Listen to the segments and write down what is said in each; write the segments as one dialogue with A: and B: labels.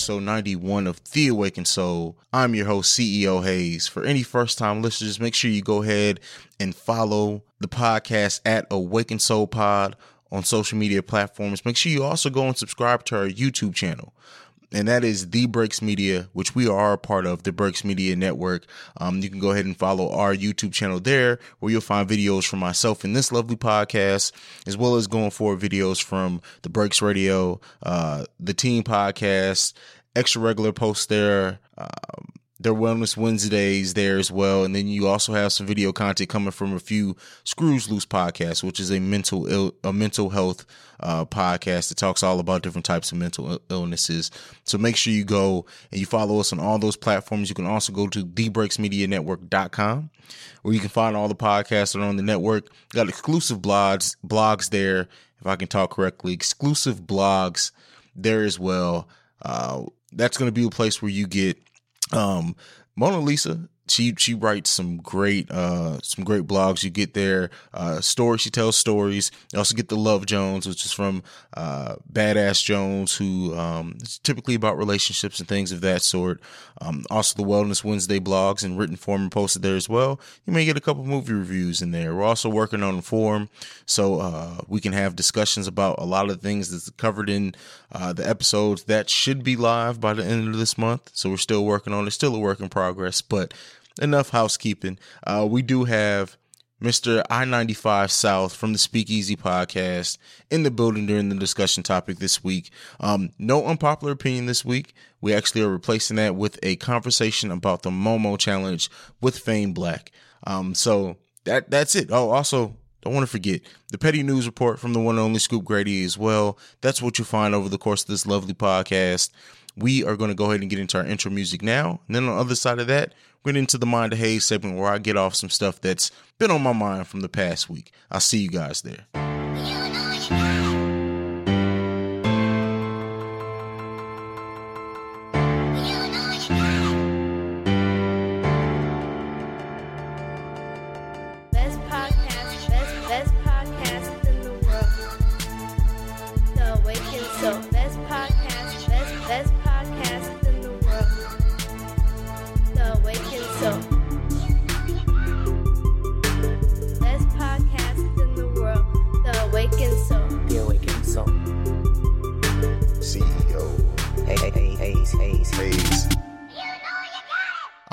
A: Episode 91 of The Awakened Soul. I'm your host, CEO Haize. For any first time listeners, make sure you go ahead and follow the podcast at Awakened Soul Pod on social media platforms. Make sure you also go and subscribe to our YouTube channel. And that is The Breaks Media, which we are a part of the Breaks Media Network. Um, you can go ahead and follow our YouTube channel there, where you'll find videos from myself in this lovely podcast, as well as going forward videos from the Breaks Radio, uh, the Team Podcast, extra regular posts there. Um, their Wellness Wednesdays there as well. And then you also have some video content coming from a few Screws Loose podcasts, which is a mental Ill, a mental health uh, podcast that talks all about different types of mental illnesses. So make sure you go and you follow us on all those platforms. You can also go to thebreaksmedianetwork.com where you can find all the podcasts that are on the network. Got exclusive blogs, blogs there, if I can talk correctly, exclusive blogs there as well. Uh, that's going to be a place where you get um, Mona Lisa. She she writes some great uh some great blogs. You get there uh stories. She tells stories. You also get the Love Jones, which is from uh Badass Jones, who um it's typically about relationships and things of that sort. Um, also the Wellness Wednesday blogs and written form are posted there as well. You may get a couple movie reviews in there. We're also working on a forum, so uh we can have discussions about a lot of things that's covered in uh the episodes that should be live by the end of this month. So we're still working on it. Still a work in progress, but enough housekeeping. Uh, we do have Mr. I 95 South from the Speakeasy podcast in the building during the discussion topic this week. Um, no unpopular opinion this week. We actually are replacing that with a conversation about the Momo challenge with Fame Black. Um, so that that's it. Oh, also, don't want to forget the petty news report from the one and only Scoop Grady as well. That's what you'll find over the course of this lovely podcast. We are going to go ahead and get into our intro music now. And then on the other side of that, we're into the Mind of Haize segment where I get off some stuff that's been on my mind from the past week. I'll see you guys there.
B: Best podcast, best, best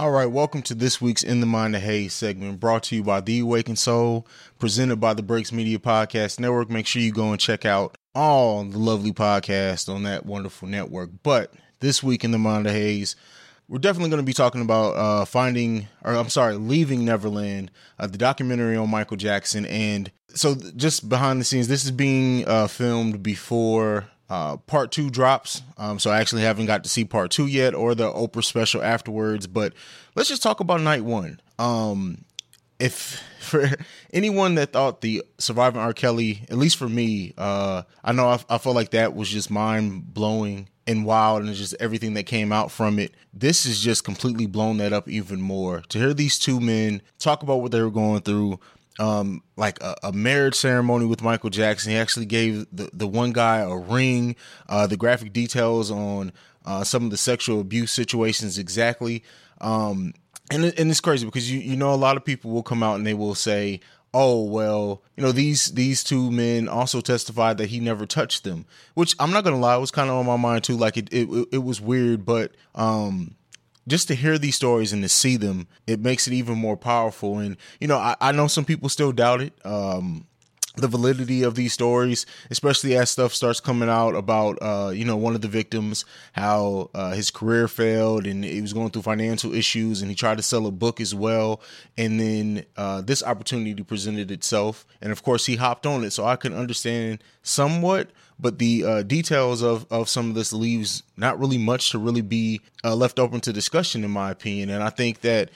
A: All right, welcome to this week's In the Mind of Haize segment brought to you by The Awakened Soul, presented by the Breaks Media Podcast Network. Make sure you go and check out all the lovely podcasts on that wonderful network. But this week in The Mind of Haize, we're definitely going to be talking about uh, finding, or I'm sorry, leaving Neverland, uh, the documentary on Michael Jackson. And so, just behind the scenes, this is being uh, filmed before uh, part two drops. Um, so I actually haven't got to see part two yet or the Oprah special afterwards. But let's just talk about night one. Um, if for anyone that thought the surviving R. Kelly, at least for me, uh, I know I, I felt like that was just mind blowing and wild and just everything that came out from it. This has just completely blown that up even more. To hear these two men talk about what they were going through, um, like a, a, marriage ceremony with Michael Jackson. He actually gave the, the one guy a ring, uh, the graphic details on uh, some of the sexual abuse situations exactly. Um, and, and it's crazy because you, you know, a lot of people will come out and they will say, oh well you know these these two men also testified that he never touched them which i'm not gonna lie it was kind of on my mind too like it, it it was weird but um just to hear these stories and to see them, it makes it even more powerful. And you know, I, I know some people still doubt it. Um, the validity of these stories, especially as stuff starts coming out about, uh, you know, one of the victims, how uh, his career failed and he was going through financial issues and he tried to sell a book as well. And then uh, this opportunity presented itself. And of course, he hopped on it. So I can understand somewhat but the uh, details of, of some of this leaves not really much to really be uh, left open to discussion, in my opinion. And I think that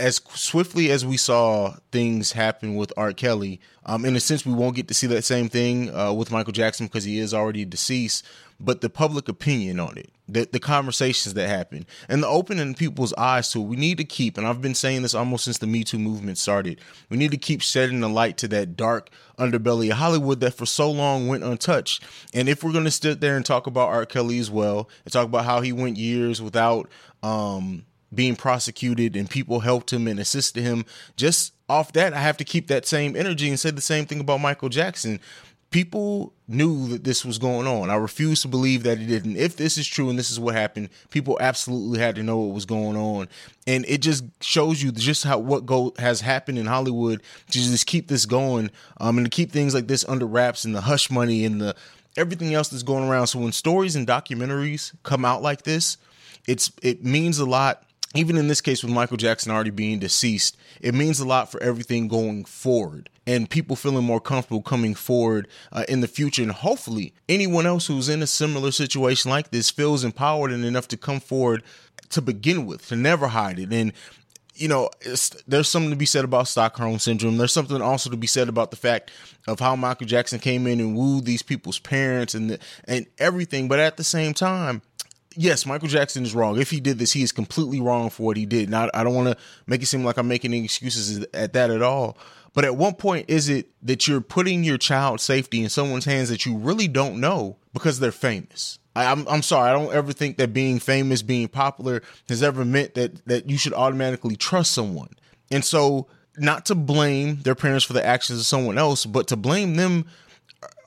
A: as swiftly as we saw things happen with R. Kelly, um, in a sense, we won't get to see that same thing uh, with Michael Jackson because he is already deceased. But the public opinion on it, the, the conversations that happen, and the opening people's eyes to it, we need to keep, and I've been saying this almost since the Me Too movement started, we need to keep shedding the light to that dark underbelly of Hollywood that for so long went untouched. And if we're going to sit there and talk about R. Kelly as well, and talk about how he went years without, um, being prosecuted and people helped him and assisted him. Just off that, I have to keep that same energy and say the same thing about Michael Jackson. People knew that this was going on. I refuse to believe that it didn't. If this is true and this is what happened, people absolutely had to know what was going on. And it just shows you just how what go has happened in Hollywood to just keep this going, um, and to keep things like this under wraps and the hush money and the everything else that's going around. So when stories and documentaries come out like this, it's it means a lot even in this case with Michael Jackson already being deceased, it means a lot for everything going forward and people feeling more comfortable coming forward uh, in the future. And hopefully, anyone else who's in a similar situation like this feels empowered and enough to come forward to begin with, to never hide it. And you know, there's something to be said about Stockholm syndrome. There's something also to be said about the fact of how Michael Jackson came in and wooed these people's parents and the, and everything. But at the same time, yes, Michael Jackson is wrong. If he did this, he is completely wrong for what he did. Now, I don't want to make it seem like I'm making any excuses at that at all. But at what point is it that you're putting your child's safety in someone's hands that you really don't know because they're famous? I, I'm, I'm sorry. I don't ever think that being famous, being popular, has ever meant that that you should automatically trust someone. And so, not to blame their parents for the actions of someone else, but to blame them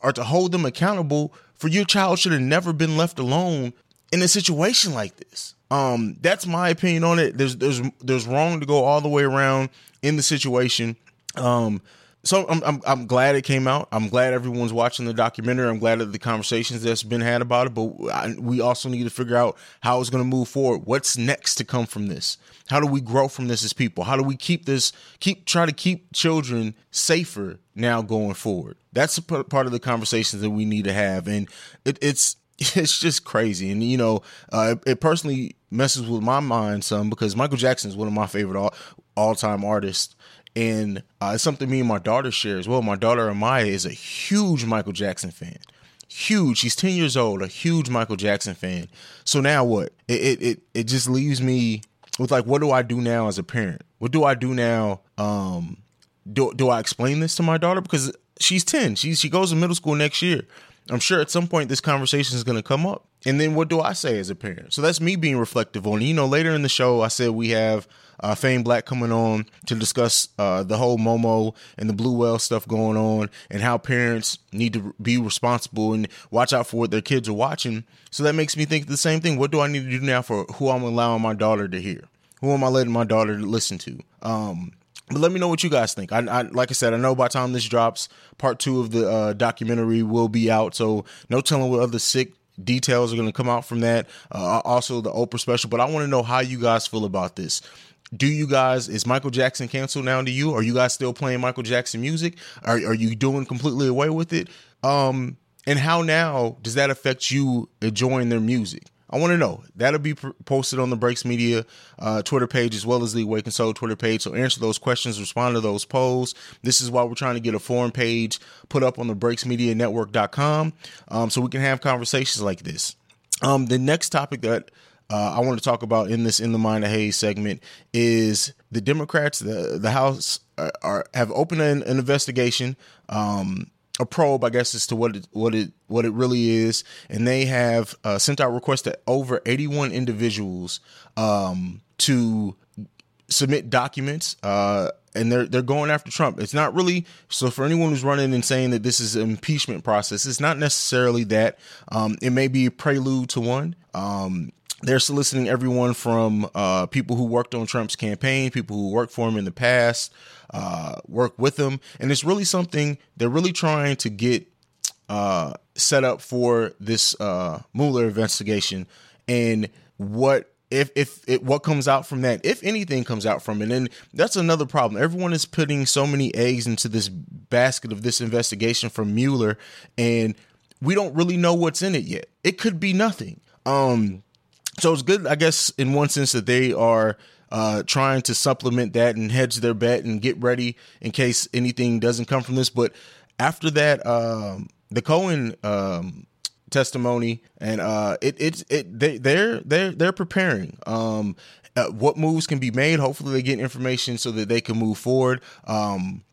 A: or to hold them accountable for your child should have never been left alone in a situation like this. Um, that's my opinion on it. There's there's there's wrong to go all the way around in the situation. Um, so I'm, I'm I'm glad it came out. I'm glad everyone's watching the documentary. I'm glad that the conversations that's been had about it. But I, we also need to figure out how it's going to move forward. What's next to come from this? How do we grow from this as people? How do we keep this keep try to keep children safer now going forward? That's a part of the conversations that we need to have. And it, it's it's just crazy. And you know, uh, it, it, personally messes with my mind some because Michael Jackson is one of my favorite all all time artists, and uh, it's something me and my daughter share as well. My daughter Amaya is a huge Michael Jackson fan. Huge. She's ten years old, a huge Michael Jackson fan. So now what? It it it, it just leaves me with like, what do I do now as a parent? What do I do now? Um, do do I explain this to my daughter because she's ten? She she goes to middle school next year. I'm sure at some point this conversation is going to come up. And then what do I say as a parent? So that's me being reflective on it. You know, later in the show, I said we have uh, Fame Black coming on to discuss uh, the whole Momo and the Blue Whale stuff going on and how parents need to be responsible and watch out for what their kids are watching. So that makes me think the same thing. What do I need to do now for who I'm allowing my daughter to hear? Who am I letting my daughter listen to? Um, but let me know what you guys think. I, I, like I said, I know by the time this drops, part two of the uh, documentary will be out. So no telling what other sick details are going to come out from that. Uh, also the Oprah special. But I want to know how you guys feel about this. Do you guys is Michael Jackson canceled now to you? Are you guys still playing Michael Jackson music? Are are you doing completely away with it? Um, and how now does that affect you enjoying their music? I want to know. That'll be posted on the Breaks Media uh, Twitter page as well as the Awaken Soul Twitter page. So answer those questions, respond to those polls. This is why we're trying to get a forum page put up on the breaksmedianetwork.com um, so we can have conversations like this. Um, the next topic that uh, I want to talk about in this in the mind of Haize segment is the Democrats, the the House are, are have opened an, an investigation. Um, a probe, I guess, as to what it what it what it really is, and they have uh, sent out requests to over 81 individuals um, to submit documents. Uh, and they're they're going after Trump. It's not really so for anyone who's running and saying that this is an impeachment process. It's not necessarily that. Um, it may be a prelude to one. Um, they're soliciting everyone from uh, people who worked on Trump's campaign, people who worked for him in the past, uh, work with him, and it's really something they're really trying to get uh, set up for this uh, Mueller investigation. And what if if it, what comes out from that, if anything comes out from it, and that's another problem. Everyone is putting so many eggs into this basket of this investigation from Mueller, and we don't really know what's in it yet. It could be nothing. Um, so it's good, I guess, in one sense that they are uh, trying to supplement that and hedge their bet and get ready in case anything doesn't come from this. But after that, um, the Cohen um, testimony and uh, it it's it they they're they're they're preparing. Um, uh, what moves can be made? Hopefully, they get information so that they can move forward. Um,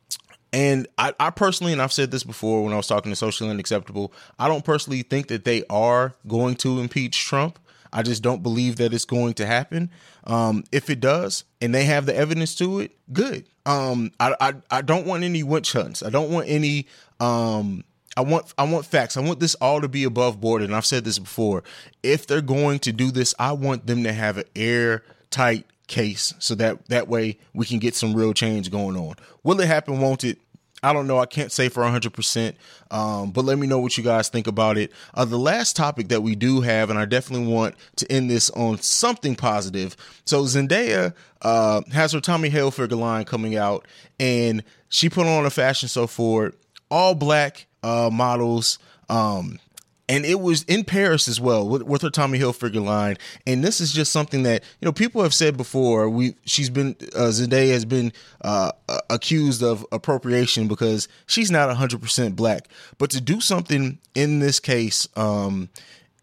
A: and I, I, personally, and I've said this before when I was talking to Socially Unacceptable, I don't personally think that they are going to impeach Trump. I just don't believe that it's going to happen. Um, if it does, and they have the evidence to it, good. Um, I, I I don't want any witch hunts. I don't want any. Um, I want I want facts. I want this all to be above board. And I've said this before. If they're going to do this, I want them to have an airtight case so that that way we can get some real change going on. Will it happen? Won't it? I don't know. I can't say for 100%, um, but let me know what you guys think about it. Uh, the last topic that we do have, and I definitely want to end this on something positive. So, Zendaya uh, has her Tommy Hilfiger line coming out, and she put on a fashion show for all black uh, models. Um, and it was in Paris as well with, with her Tommy Hilfiger line. And this is just something that you know people have said before. We she's been uh, Zendaya has been uh, accused of appropriation because she's not hundred percent black. But to do something in this case, um,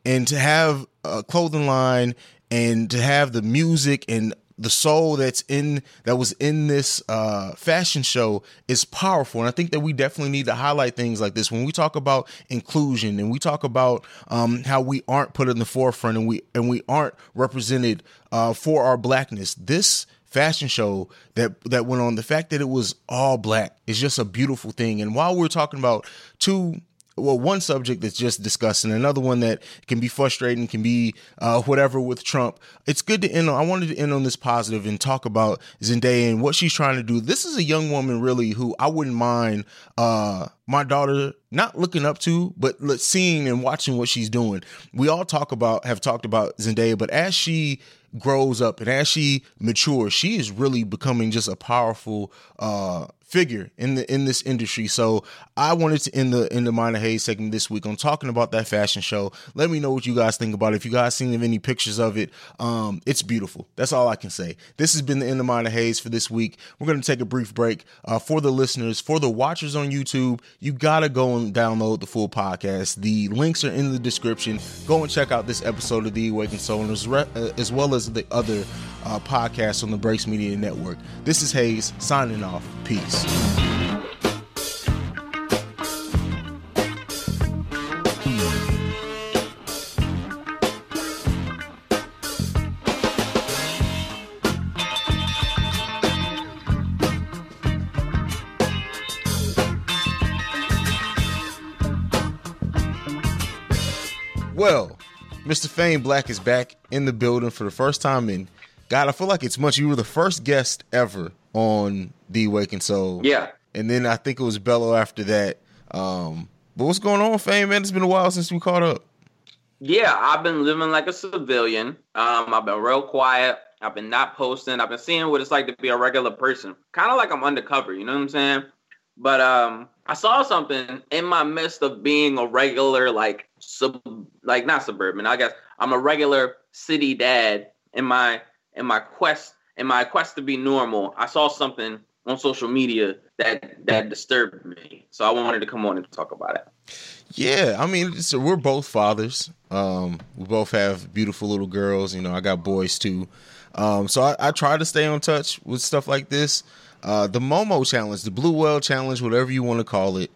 A: and to have a clothing line and to have the music and the soul that's in that was in this uh, fashion show is powerful. And i think that we definitely need to highlight things like this. When we talk about inclusion and we talk about um, how we aren't put in the forefront and we and we aren't represented uh, for our blackness this fashion show that that went on the fact that it was all black is just a beautiful thing. And while we're talking about two well, one subject that's just discussing, another one that can be frustrating, can be uh, whatever with Trump. It's good to end on. I wanted to end on this positive and talk about Zendaya and what she's trying to do. This is a young woman, really, who I wouldn't mind uh, my daughter not looking up to, but seeing and watching what she's doing. We all talk about, have talked about Zendaya, but as she grows up and as she matures, she is really becoming just a powerful uh, figure in the in this industry. So I wanted to end the in the Mind of Haize segment this week on talking about that fashion show. Let me know what you guys think about it. If you guys seen any pictures of it, um, it's beautiful. That's all I can say. This has been the end of Mind of Haize for this week. We're gonna take a brief break. Uh, for the listeners, for the watchers on YouTube, you gotta go and download the full podcast. The links are in the description. Go and check out this episode of The Awakened Soul uh, as well as the other uh, podcasts on the Breaks Media Network. This is Haize signing off. Peace. Well, Mr. Fame Black is back in the building for the first time in God, I feel like it's much. You were the first guest ever on the Awakened Soul.
C: Yeah.
A: And then I think it was Bello after that. Um, but what's going on, fame man? It's been a while since we caught up.
C: Yeah, I've been living like a civilian. Um, I've been real quiet. I've been not posting. I've been seeing what it's like to be a regular person. Kind of like I'm undercover, you know what I'm saying? But um, I saw something in my midst of being a regular, like sub, like not suburban. I guess I'm a regular city dad in my in my quest in my quest to be normal. I saw something on social media that that disturbed me, so I wanted to come on and talk about it.
A: Yeah, I mean, so we're both fathers. Um, we both have beautiful little girls. You know, I got boys too. Um, so I, I try to stay on touch with stuff like this. Uh, the Momo challenge, the Blue Whale challenge, whatever you want to call it.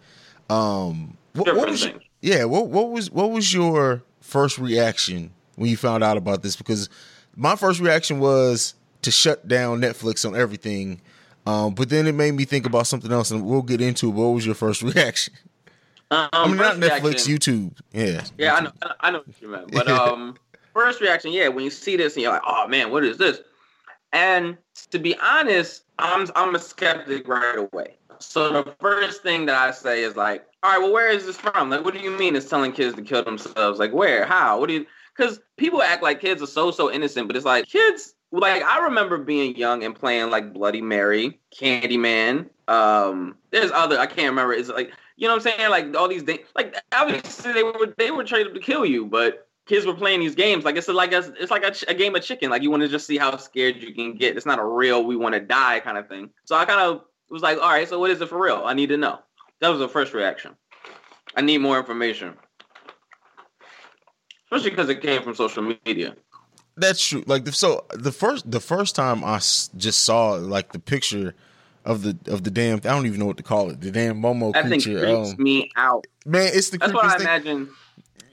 A: Um, what, what was your. Yeah, what what was what was your first reaction when you found out about this? Because my first reaction was to shut down Netflix on everything. Um, but then it made me think about something else, and we'll get into it. What was your first reaction?
C: Um,
A: I mean, not Netflix,
C: reaction-
A: YouTube. Yeah,
C: Yeah, I know, I know what you meant. But um, first reaction, yeah, when you see this and you're like, oh man, what is this? And to be honest, I'm I'm a skeptic right away. So the first thing that I say is like, all right, well, where is this from? Like, what do you mean it's telling kids to kill themselves? Like, where? How? What do you? Because people act like kids are so so innocent, but it's like kids. Like I remember being young and playing like Bloody Mary, Candyman. Um, there's other I can't remember. It's like you know what I'm saying? Like all these things. Like obviously they were they were trying to kill you, but kids were playing these games. Like it's like a, it's like a, a game of chicken. Like you want to just see how scared you can get. It's not a real we want to die kind of thing. So I kind of was like, all right, so what is it for real? I need to know. That was the first reaction. I need more information, especially because it came from social media.
A: That's true. Like the, so the first the first time I just saw like the picture of the of the damn I don't even know what to call it the damn Momo
C: That
A: creature.
C: freaks
A: Um,
C: me out.
A: man, it's the
C: That's what I
A: thing.
C: imagine.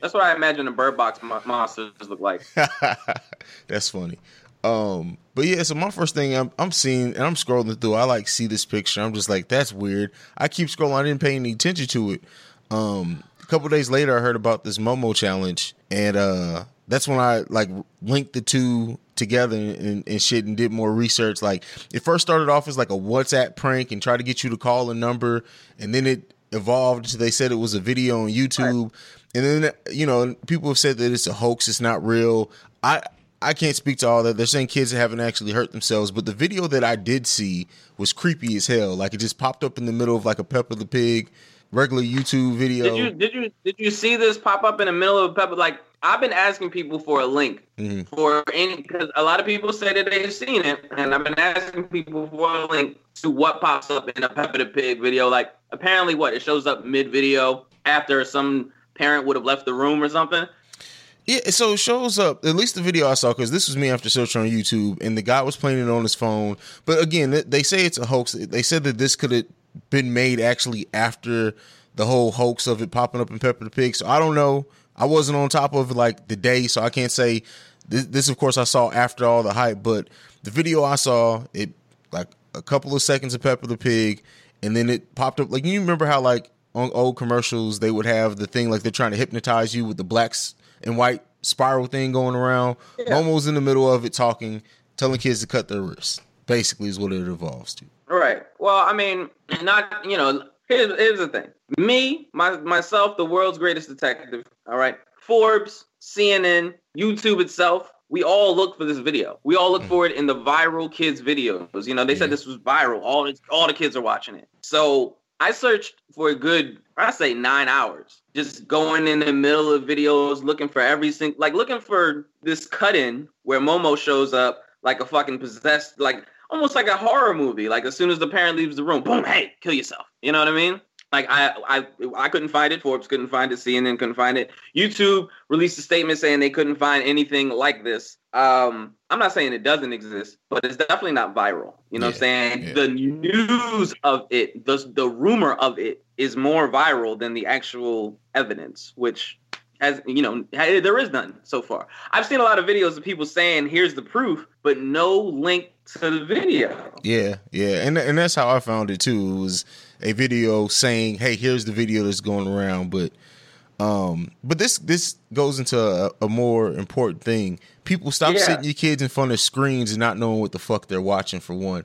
C: That's what I imagine the bird box mo- monsters look like.
A: That's funny. Um, but yeah, so my first thing I'm I'm seeing and I'm scrolling through. I like see this picture. I'm just like, that's weird. I keep scrolling. I didn't pay any attention to it. Um, a couple days later, I heard about this Momo challenge, and uh, that's when I like linked the two together and, and shit and did more research. Like it first started off as like a WhatsApp prank and tried to get you to call a number, and then it evolved. to They said it was a video on YouTube, and then you know people have said that it's a hoax. It's not real. I I can't speak to all that. They're saying kids haven't actually hurt themselves, but the video that I did see was creepy as hell. Like it just popped up in the middle of like a Peppa the Pig regular YouTube video.
C: Did you did you did you see this pop up in the middle of Peppa? Like I've been asking people for a link
A: Mhm.
C: for any because a lot of people say that they've seen it, and I've been asking people for a link to what pops up in a Peppa the Pig video. Like apparently, what it shows up mid video after some parent would have left the room or something.
A: Yeah, so it shows up. At least the video I saw, because this was me after searching on YouTube, and the guy was playing it on his phone. But again, they say it's a hoax. They said that this could have been made actually after the whole hoax of it popping up in Peppa the Pig. So I don't know. I wasn't on top of like the day, so I can't say. This, this of course, I saw after all the hype, but the video I saw, it like a couple of seconds of Peppa the Pig, and then it popped up. Like you remember how like on old commercials they would have the thing like they're trying to hypnotize you with the blacks and white spiral thing going around. Momo's in the middle of it talking, telling kids to cut their wrists. Basically, is what it evolves to.
C: Right. Well, I mean, not you know. Here's here's the thing. Me, my myself, the world's greatest detective. All right. Forbes, CNN, YouTube itself. We all look for this video. We all look mm. for it in the viral kids videos. You know, they said this was viral. All all the kids are watching it. So I searched for a good, I say nine hours, just going in the middle of videos, looking for every single, like looking for this cut in where Momo shows up like a fucking possessed, like almost like a horror movie. Like as soon as the parent leaves the room, boom, hey, kill yourself. You know what I mean? Like I, I, I couldn't find it. Forbes couldn't find it. CNN couldn't find it. YouTube released a statement saying they couldn't find anything like this. Um, I'm not saying it doesn't exist, but it's definitely not viral. You know what I'm saying?
A: yeah.
C: The news of it, the the rumor of it, is more viral than the actual evidence, which has you know there is none so far. I've seen a lot of videos of people saying, "Here's the proof," but no link to the video.
A: Yeah, yeah, and and that's how I found it too. It was a video saying, "Hey, here's the video that's going around," but Um, but this this goes into a, a more important thing. People stop
C: Yeah.
A: sitting your kids in front of screens and not knowing what the fuck they're watching. For one,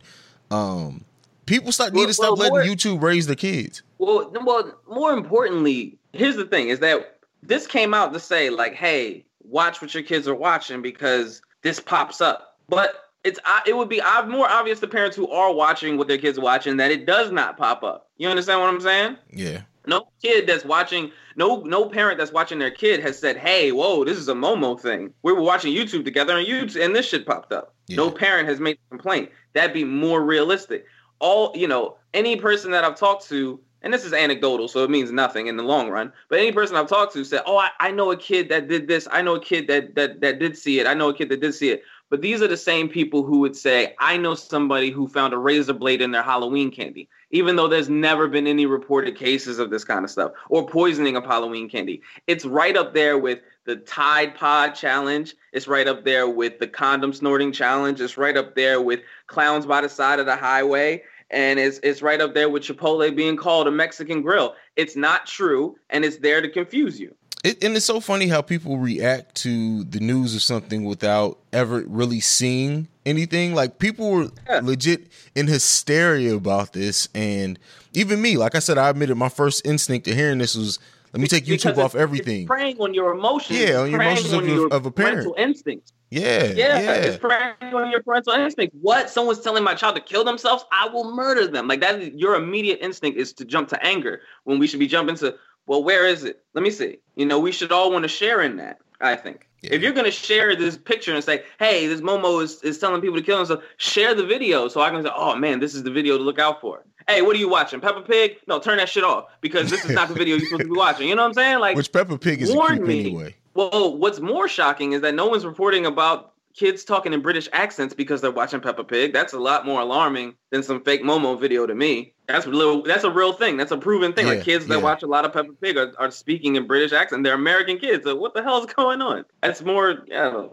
A: um, people start need
C: Well-
A: to stop
C: well,
A: letting
C: more-
A: YouTube raise their kids.
C: Well, well, more importantly, here's the thing: is that this came out to say like, "Hey, watch what your kids are watching because this pops up." But it's it would be more obvious to parents who are watching what their kids are watching that it does not pop up. You understand what I'm saying?
A: Yeah,
C: No kid that's watching, no no parent that's watching their kid has said, "Hey, whoa, this is a Momo thing." We were watching YouTube together, and YouTube, and this shit popped up. No parent has made a complaint. That'd be more realistic. All you know, any person that I've talked to, and this is anecdotal, so it means nothing in the long run. But any person I've talked to said, "Oh, I, I know a kid that did this. I know a kid that that that did see it. I know a kid that did see it." But these are the same people who would say, "I know somebody who found a razor blade in their Halloween candy." even though there's never been any reported cases of this kind of stuff or poisoning of Halloween candy. It's right up there with the Tide Pod challenge. It's right up there with the condom snorting challenge. It's right up there with clowns by the side of the highway. And it's, it's right up there with Chipotle being called a Mexican grill. It's not true, and it's there to confuse you.
A: It, and it's so funny how people react to the news of something without ever really seeing anything. Like people were
C: Yeah.
A: legit in hysteria about this, and even me, like I said, I admitted my first instinct to hearing this was, "Let me take YouTube off everything."
C: Preying on your emotions.
A: Yeah, on your emotions of your- of a parent.
C: parental instincts.
A: Yeah,
C: Yeah,
A: yeah,
C: it's preying on your parental instincts. What? Someone's telling my child to kill themselves? I will murder them. Like that. is- Your immediate instinct is to jump to anger when we should be jumping to, well, where is it? Let me see. You know, we should all want to share in that. I think.
A: Yeah.
C: If you're gonna share this picture and say, "Hey, this Momo is, is telling people to kill themselves," share the video so I can say, "Oh man, this is the video to look out for." Hey, what are you watching? Peppa Pig? No, turn that shit off because this is not the video you're supposed to be watching. You know what I'm saying? Like,
A: Which Peppa Pig is
C: warn
A: creep
C: me.
A: anyway.
C: well, what's more shocking is that no one's reporting about kids talking in British accents because they're watching Peppa Pig. That's a lot more alarming than some fake Momo video to me. That's a little. That's a real thing. That's a proven thing.
A: Yeah,
C: like kids that
A: yeah.
C: watch a lot of Peppa Pig are, are speaking in British accent. They're American kids. So what the hell is going on? That's more. Yeah,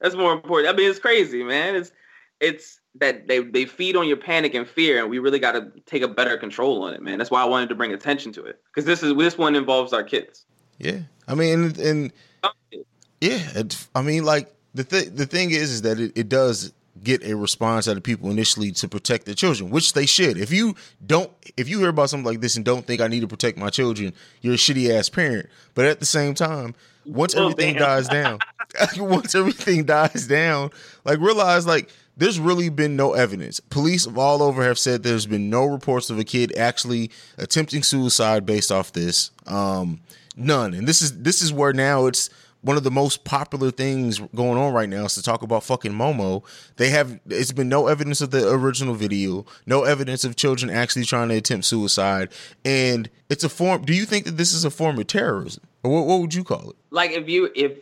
C: that's more important. I mean, it's crazy, man. It's it's that they they feed on your panic and fear, and we really got to take a better control on it, man. That's why I wanted to bring attention to it because this is this one involves our kids.
A: Yeah, I mean, and, and yeah, it, I mean, like the th- the thing is, is that it, it does get a response out of people initially to protect their children, which they should. If you don't, if you hear about something like this and don't think I need to protect my children, you're a shitty ass parent. But at the same time, once
C: Oh,
A: everything
C: damn.
A: dies down, once everything dies down, like realize like there's really been no evidence. Police of all over have said there's been no reports of a kid actually attempting suicide based off this. Um, none. And this is this is where now it's one of the most popular things going on right now is to talk about fucking Momo. They have it's been no evidence of the original video, no evidence of children actually trying to attempt suicide, and it's a form. Do you think that this is a form of terrorism, or what, what would you call it?
C: like if you if,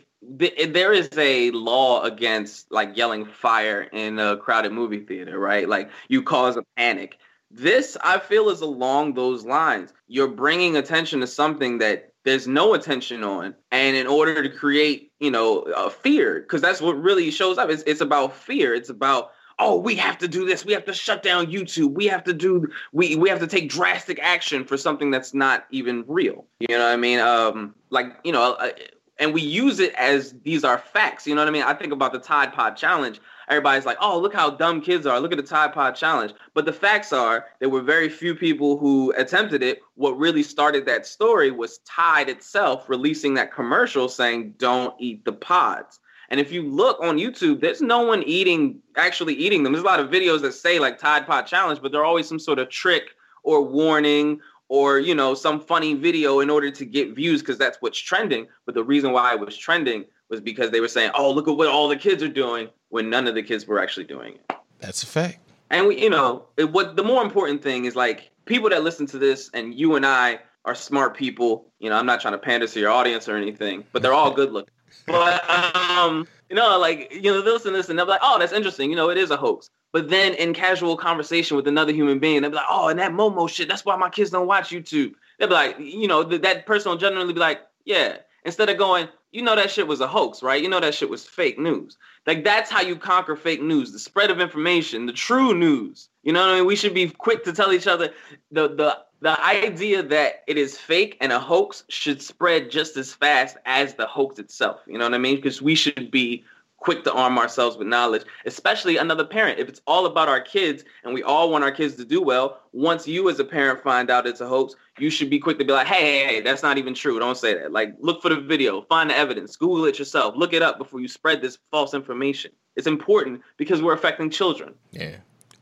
C: there is a law against like yelling fire in a crowded movie theater right like you cause a panic this i feel is along those lines you're bringing attention to something that there's no attention on. And in order to create you know a fear because that's what really shows up. It's, it's about fear. It's about oh we have to do this. We have to shut down youtube. We have to do we we have to take drastic action for something that's not even real. You know what i mean? Um like you know uh, and we use it as these are facts you know what i mean? I think about the tide pod challenge. Everybody's like oh look how dumb kids are. Look at the tide pod challenge. But the facts are there were very few people who attempted it. What really started that story was tide itself releasing that commercial saying don't eat the pods. And if you look on YouTube, there's no one eating actually eating them. There's a lot of videos that say like Tide Pod Challenge, but they're always some sort of trick or warning or you know some funny video in order to get views because that's what's trending. But the reason why it was trending was because they were saying, "Oh, look at what all the kids are doing," when none of the kids were actually doing it.
A: That's a fact.
C: And we, you know, it, what the more important thing is like people that listen to this, and you and I are smart people. You know, I'm not trying to pander to your audience or anything, but they're all good looking. But um, you know, like you know, they listen to this and they're like, "Oh, that's interesting." You know, it is a hoax. But then in casual conversation with another human being, they'll be like, "Oh, and that Momo shit. That's why my kids don't watch YouTube." They'll be like, you know, th- that person will generally be like, "Yeah." Instead of going, you know, that shit was a hoax, right? You know, that shit was fake news. Like that's how you conquer fake news: the spread of information, the true news. You know what I mean? We should be quick to tell each other the the the idea that it is fake and a hoax should spread just as fast as the hoax itself. You know what I mean? Because we should be quick to arm ourselves with knowledge, especially another parent. If it's all about our kids and we all want our kids to do well, once you as a parent find out it's a hoax, you should be quick to be like, hey, hey, hey, that's not even true. Don't say that. Like, look for the video, find the evidence, Google it yourself, look it up before you spread this false information. It's important because we're affecting children.
A: Yeah.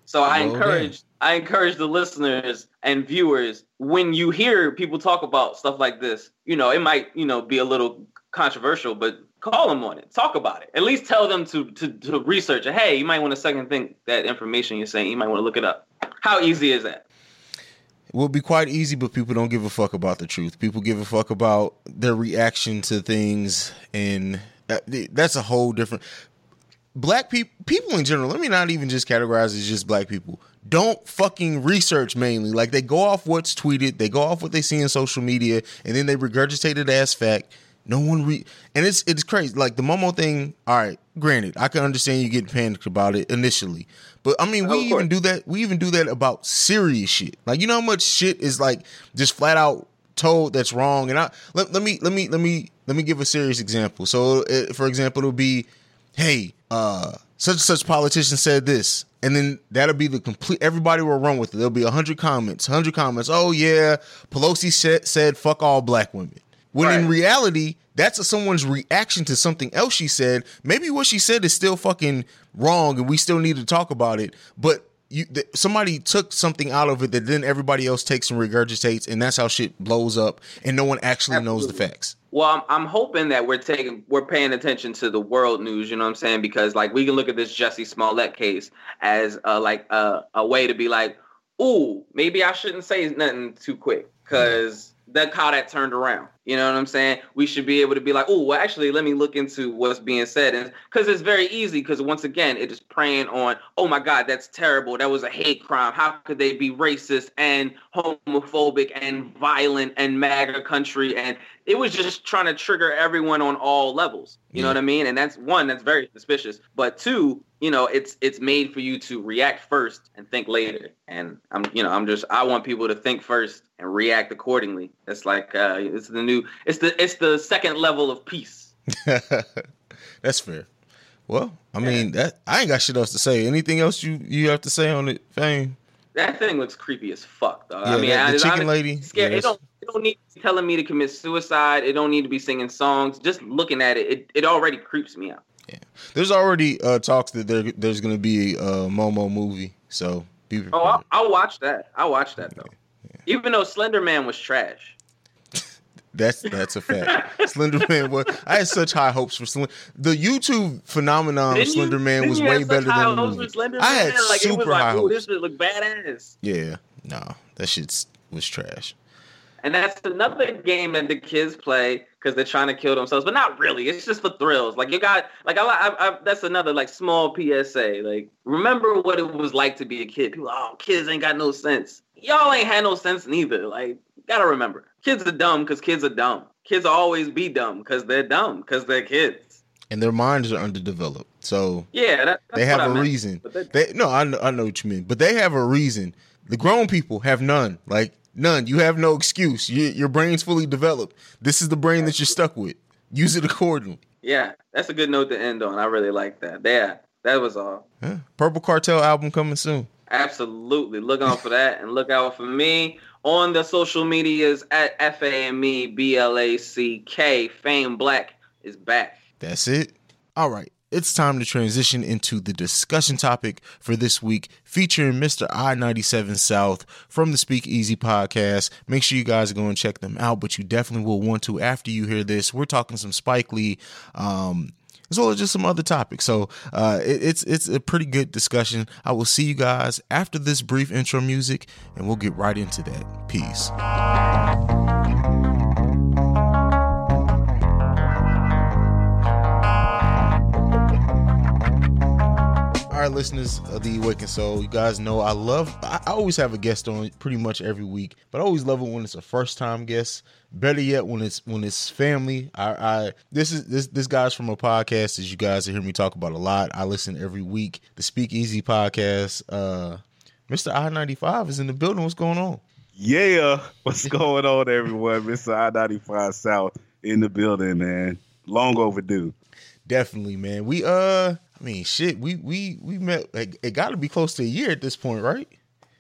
C: So I
A: Well,
C: encourage I encourage the listeners and viewers when you hear people talk about stuff like this, you know, it might, you know, be a little controversial, but call them on it. Talk about it. At least tell them to to, to research it. Hey, you might want to second think that information you're saying. You might want to look it up. How easy is that?
A: It will be quite easy, but people don't give a fuck about the truth. People give a fuck about their reaction to things, and uh, that's a whole different. Black people, people in general. Let me not even just categorize it as just black people. Don't fucking research mainly. Like they go off what's tweeted, they go off what they see in social media, and then they regurgitate it as fact. No one re and it's it's crazy. Like the Momo thing. All right, granted, I can understand you getting panicked about it initially, but I mean, we even do that. We even do that about serious shit. Like you know how much shit is like just flat out told that's wrong. And I let, let me let me let me let me give a serious example. So, uh, for example, it'll be, hey, uh, such and such politician said this. And then that'll be the complete. Everybody will run with it. There'll be a hundred comments, hundred comments. Oh yeah, Pelosi said said fuck all black women. When in reality, that's someone's reaction to something else she said. Maybe what she said is still fucking wrong, and we still need to talk about it. But you, th- somebody took something out of it that then everybody else takes and regurgitates, and that's how shit blows up, and no one actually knows the facts.
C: Well, I'm, I'm hoping that we're taking we're paying attention to the world news. You know what I'm saying? Because like we can look at this Jesse Smollett case as uh, like a a way to be like, ooh, maybe I shouldn't say nothing too quick because that how that turned around. You know what I'm saying? We should be able to be like, oh, well, actually, let me look into what's being said, and because it's very easy. Because once again, it is preying on, oh my God, that's terrible. That was a hate crime. How could they be racist and homophobic and violent and MAGA country? And it was just trying to trigger everyone on all levels. You know what I mean? And that's one that's very suspicious. But two, you know, it's it's made for you to react first and think later. And I'm, you know, I'm just I want people to think first and react accordingly. It's like uh, it's the new, it's the it's the second level of peace.
A: that's fair. Well, I mean, that I ain't got shit else to say. Anything else you you have to say on it, Fame?
C: That thing looks creepy as fuck, though.
A: Yeah,
C: I mean,
A: that- the
C: I,
A: chicken
C: I'm
A: lady,
C: Scared.
A: yes.
C: It don't. It don't need to be telling me to commit suicide. It don't need to be singing songs. Just looking at it, it, it already creeps me out. Yeah.
A: There's already uh, talks that there there's gonna be a Momo movie, so be prepared.
C: Oh, I'll, I'll watch that. I'll watch that though. Even though Slender Man was trash.
A: That's that's a fact. Slender Man was. I had such high hopes for Slender. The YouTube phenomenon of
C: Didn't you-
A: Slender Man was way better than the movie. I had
C: like, it
A: super
C: was like,
A: high hopes.
C: this shit look badass.
A: Yeah, no, that shit was trash.
C: And that's another game that the kids play because they're trying to kill themselves, but not really. It's just for thrills. Like you got, like I, I, I that's another like small PSA. Like remember what it was like to be a kid. People, oh, kids ain't got no sense. Y'all ain't had no sense neither. Like gotta remember, kids are dumb because kids are dumb. Kids always be dumb because they're dumb because they're kids.
A: And their minds are underdeveloped, so
C: Yeah, that,
A: they have a
C: meant.
A: reason.
C: They-
A: no, I know, I know what you mean, but they have a reason. The grown people have none. Like none. You have no excuse. You, your brain's fully developed. This is the brain that you're stuck with. Use it accordingly.
C: Yeah, that's a good note to end on. I really like that. Yeah, that was all.
A: Huh? Purple Cartel album coming soon.
C: Absolutely. Look out for that and look out for me on the social medias at F A M E B L A C K. Fame Black is back.
A: That's it. All right. It's time to transition into the discussion topic for this week, featuring Mr. I 97 South from the Speak Easy podcast. Make sure you guys go and check them out, but you definitely will want to after you hear this. We're talking some Spike Lee, um, as well as just some other topics. So uh, it, it's it's a pretty good discussion. I will see you guys after this brief intro music, and we'll get right into that. Peace. Right, listeners of the Awakened Soul, you guys know I love. I, always have a guest on pretty much every week, but I always love it when it's a first time guest. Better yet, when it's when it's family. I, I this is this this guy's from a podcast that you guys hear me talk about a lot. I listen every week. The Speakeasy podcast. Uh, Mr. I ninety five is in the building. What's going on?
D: Yeah, what's going on, everyone? Mr. I ninety five South in the building, man. Long overdue.
A: Definitely, man. We uh, I mean, shit. We we we met. Like, it got to be close to a year at this point, right?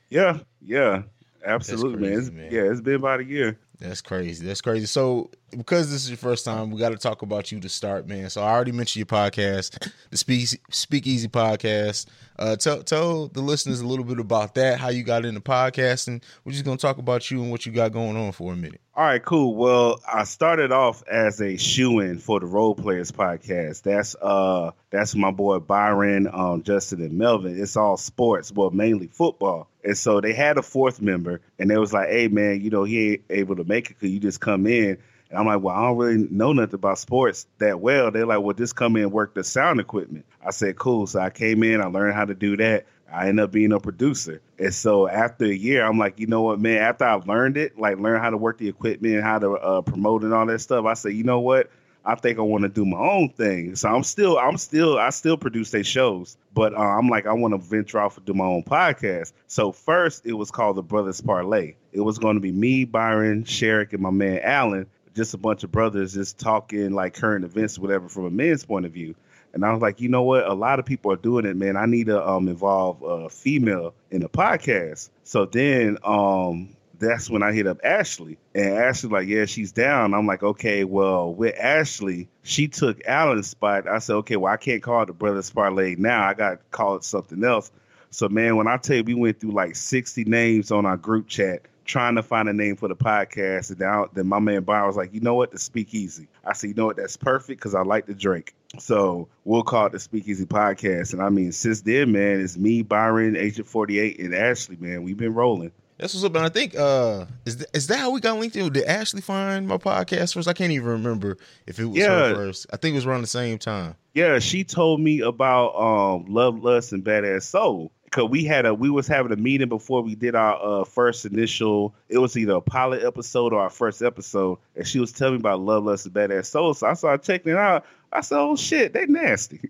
D: Yeah, yeah, absolutely, man. It's-
A: man.
D: Yeah, it's been about a year.
A: That's crazy. That's crazy. So, because this is your first time, we got to talk about you to start, man. So, I already mentioned your podcast, the Speak Speakeasy podcast. Uh, tell tell the listeners a little bit about that, how you got into podcasting. We're just gonna talk about you and what you got going on for a minute.
D: All right, cool. Well, I started off as a shoe-in for the Role Players podcast. That's uh that's my boy Byron, um, Justin, and Melvin. It's all sports, well, mainly football. And so they had a fourth member, and they was like, "Hey, man, you know he ain't able to make it because you just come in." And I'm like, "Well, I don't really know nothing about sports that well." They're like, "Well, just come in and work the sound equipment." I said, "Cool." So I came in, I learned how to do that. I ended up being a producer. And so after a year, I'm like, you know what, man, after I learned it, like learn how to work the equipment how to uh, promote and all that stuff, I said, you know what? I think I want to do my own thing. So I'm still, I'm still, I still produce their shows, but uh, I'm like, I want to venture off and do my own podcast. So first, it was called the Brothers Parlay. It was going to be me, Byron, Sherrick, and my man Alan, just a bunch of brothers just talking like current events, whatever, from a man's point of view. And I was like, you know what? A lot of people are doing it, man. I need to um, involve a female in the podcast. So then um, that's when I hit up Ashley. And Ashley like, yeah, she's down. I'm like, okay, well, with Ashley, she took Alan's spot. I said, okay, well, I can't call it the Brothers Parlay now. I got to call it something else. So, man, when I tell you we went through like 60 names on our group chat trying to find a name for the podcast, and now then my man Byron was like, you know what, the Speakeasy. I said, you know what, that's perfect because I like to drink. So we'll call it the Speakeasy Podcast. And I mean, since then, man, it's me, Byron, Agent 48, and Ashley, man. We've been rolling.
A: That's what's up. And I think uh, is th- is that how we got linked in? Did Ashley find my podcast first? I can't even remember if it was
D: Yeah.
A: her first. I think it was around the same time.
D: Yeah, she told me about um Love, Lust, and Badass Soul. Cause we had a we was having a meeting before we did our uh, first initial. It was either a pilot episode or our first episode, and she was telling me about Love, Lust, and Badass Soul. So I started checking it out. I said, "Oh shit, they nasty."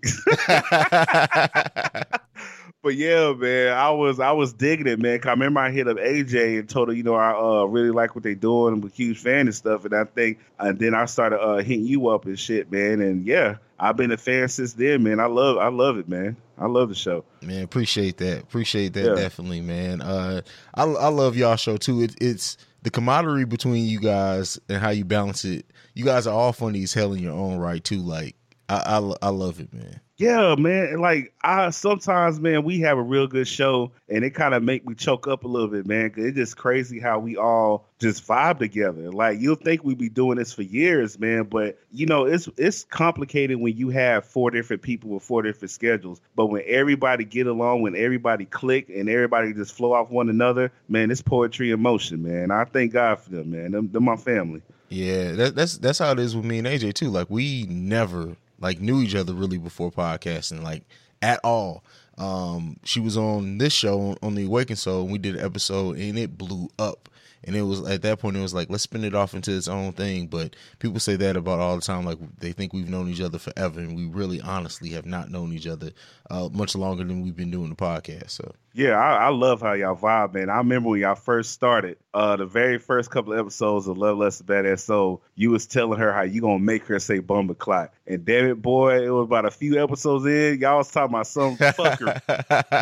D: but yeah, man, I was I was digging it, man. 'Cause I remember I hit up AJ and told her, you know, I uh, really like what they doing. I'm a huge fan and stuff. And I think, and then I started uh, hitting you up and shit, man. And yeah, I've been a fan since then, man. I love I love it, man. I love the show.
A: Man, appreciate that. Appreciate that
D: Yeah.
A: definitely, man. Uh, I I love y'all show too. It, it's the camaraderie between you guys and how you balance it. You guys are all funny as hell in your own right too. Like I I, I love it, man.
D: Yeah, man. Like I sometimes, man, we have a real good show, and it kind of make me choke up a little bit, man. It's just crazy how we all just vibe together. Like you'll think we'd be doing this for years, man, but you know it's it's complicated when you have four different people with four different schedules. But when everybody get along, when everybody click, and everybody just flow off one another, man, it's poetry in motion, man. I thank God for them, man. Them my family.
A: Yeah, that, that's that's how it is with me and AJ too. Like we never like knew each other really before podcasting, like at all. Um, she was on this show on the Awaken Soul, and we did an episode, and it blew up. And it was at that point, it was like let's spin it off into its own thing. But people say that about all the time, like they think we've known each other forever, and we really, honestly, have not known each other uh, much longer than we've been doing the podcast. So
D: Yeah, I, I love how y'all vibe, man. I remember when y'all first started, uh, the very first couple of episodes of Love Lust Badass Soul, you was telling her how you gonna make her say Bumba Clot. And damn it, boy, it was about a few episodes in, y'all was talking about some fucker.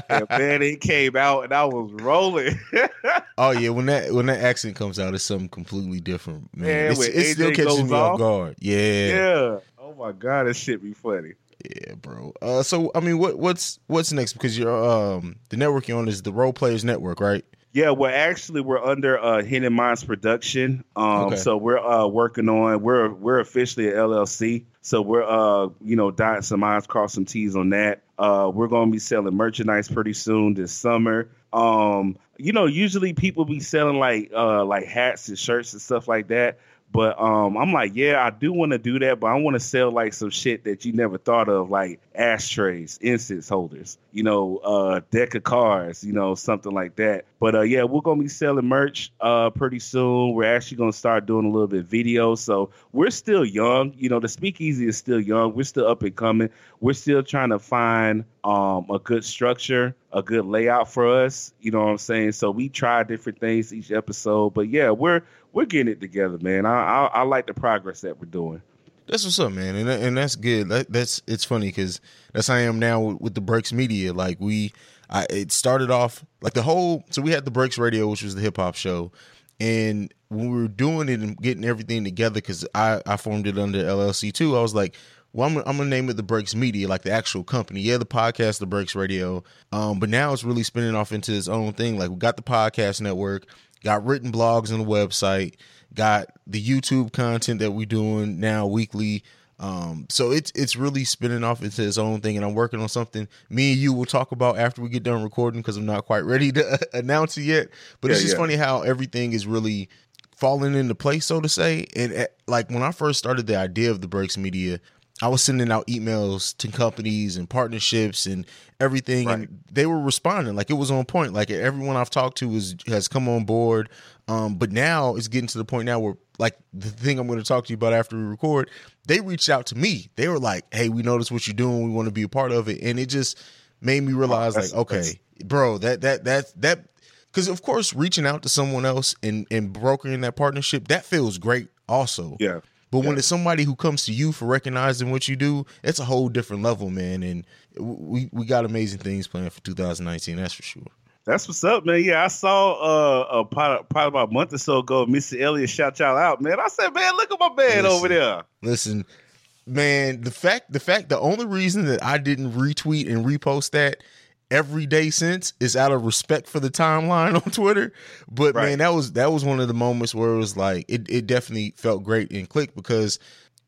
D: and man, it came out and I was rolling.
A: Oh yeah, when that when that accent comes out, it's something completely different, man.
D: Man,
A: It's- still catches me
D: off?
A: guard. Yeah,
D: yeah. Oh my god, that shit be funny.
A: Yeah, bro. Uh, so I mean, what what's what's next? Because you're um the network you're on is the Role Players Network, right?
D: Yeah, well, actually, we're under uh, Hidden Minds Production. Um,
A: Okay.
D: so we're uh, working on we're we're officially a LLC. So we're uh, you know dotting some I's, cross some T's on that. Uh, we're going to be selling merchandise pretty soon this summer. Um, you know, usually people be selling like uh, like hats and shirts and stuff like that. But um, I'm like, yeah, I do want to do that, but I want to sell like some shit that you never thought of, like ashtrays, incense holders, you know, uh, deck of cards, you know, something like that. But uh, yeah, we're gonna be selling merch uh, pretty soon. We're actually gonna start doing a little bit of video. So we're still young, you know, the Speakeasy is still young. We're still up and coming. We're still trying to find um, a good structure, a good layout for us. You know what I'm saying? So we try different things each episode, but yeah, we're we're getting it together, man. I I, I like the progress that we're doing.
A: That's what's up, man, and and that's good. That, that's it's funny because that's how I am now with, with the Breaks Media. Like we, I it started off like the whole. So we had the Breaks Radio, which was the hip hop show, and when we were doing it and getting everything together, because I I formed it under LLC too. I was like, well, I'm, I'm gonna name it the Breaks Media, like the actual company. Yeah, the podcast, the Breaks Radio. Um, but now it's really spinning off into its own thing. Like we got the podcast network, got written blogs on the website, got the YouTube content that we're doing now weekly. Um, so it's it's really spinning off into its own thing, and I'm working on something. Me and you will talk about after we get done recording because I'm not quite ready to announce it yet. But it's just
D: yeah.
A: funny how everything is really falling into place, so to say. And uh, like when I first started the idea of the Breaks Media, I was sending out emails to companies and partnerships and everything, and they were responding like it was on point. Like everyone I've talked to is has come on board. Um, but now it's getting to the point now where like the thing I'm going to talk to you about after we record, they reached out to me. They were like, "Hey, we noticed what you're doing. We want to be a part of it," and it just made me realize
D: that's-
A: like, okay, bro, that that that that because of course reaching out to someone else and and brokering that partnership that feels great also
D: Yeah.
A: But when it's somebody who comes to you for recognizing what you do it's a whole different level man and we we got amazing things planned for 2019 that's for sure
D: That's what's up, man. Yeah, I saw uh, a probably, probably about a month or so ago, Missy Elliott shout y'all out, man. I said, man, look at my man over there.
A: listen man the fact the fact the only reason that i didn't retweet and repost that every day since is out of respect for the timeline on twitter but
D: Right.
A: man that was that was one of the moments where it was like it, it definitely felt great and clicked because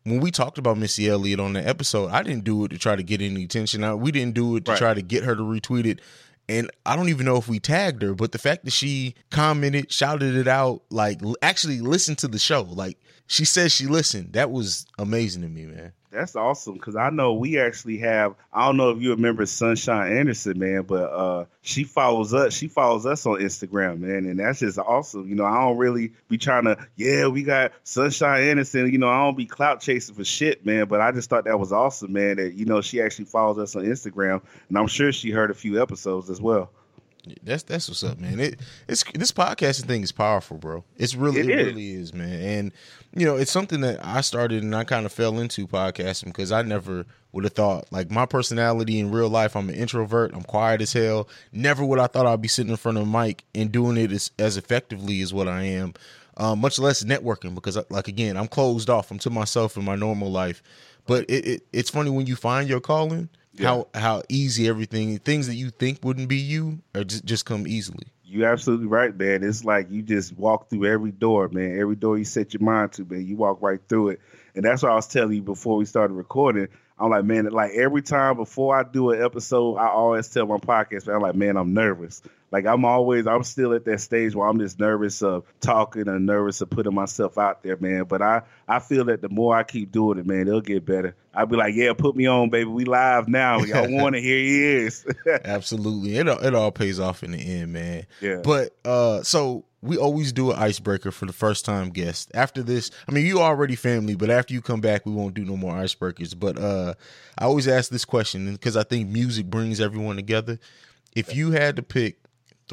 A: when we talked about Missy Elliott on the episode, I didn't do it to try to get any attention. I, we didn't do it to
D: Right.
A: try to get her to retweet it. And I don't even know if we tagged her, but the fact that she commented, shouted it out, like actually listened to the show, like she says she listened, that was amazing to me, man.
D: That's awesome because I know we actually have. I don't know if you remember Sunshine Anderson, man, but uh, she follows us. She follows us on Instagram, man, and that's just awesome. You know, I don't really be trying to. Yeah, we got Sunshine Anderson. You know, I don't be clout chasing for shit, man. But I just thought that was awesome, man. That you know she actually follows us on Instagram, and I'm sure she heard a few episodes as well.
A: That's that's what's up, man. It it's this podcasting thing is powerful, bro. It's really
D: It
A: really is, man. And you know, it's something that I started and I kind of fell into podcasting because I never would have thought like my personality in real life. I'm an introvert. I'm quiet as hell. Never would I thought I'd be sitting in front of a mic and doing it as, as effectively as what I am. Um, much less networking because, like again, I'm closed off. I'm to myself in my normal life. But it, it it's funny when you find your calling, how how easy everything things that you think wouldn't be you are just just come easily.
D: You absolutely right, man. It's like you just walk through every door, man. Every door you set your mind to, man, you walk right through it. And that's what I was telling you before we started recording. I'm like, man, like every time before I do an episode, I always tell my podcast, man, I'm like, man, I'm nervous. Like I'm always, I'm still at that stage where I'm just nervous of talking and nervous of putting myself out there, man. But I, I feel that the more I keep doing it, man, it'll get better. I'll be like, yeah, put me on, baby. We live now. Y'all want to hear he is.
A: Absolutely. It all, it all pays off in the end, man.
D: Yeah.
A: But uh so we always do an icebreaker for the first time guest. After this, I mean you already family, but after you come back we won't do no more icebreakers. But uh I always ask this question because I think music brings everyone together. If you had to pick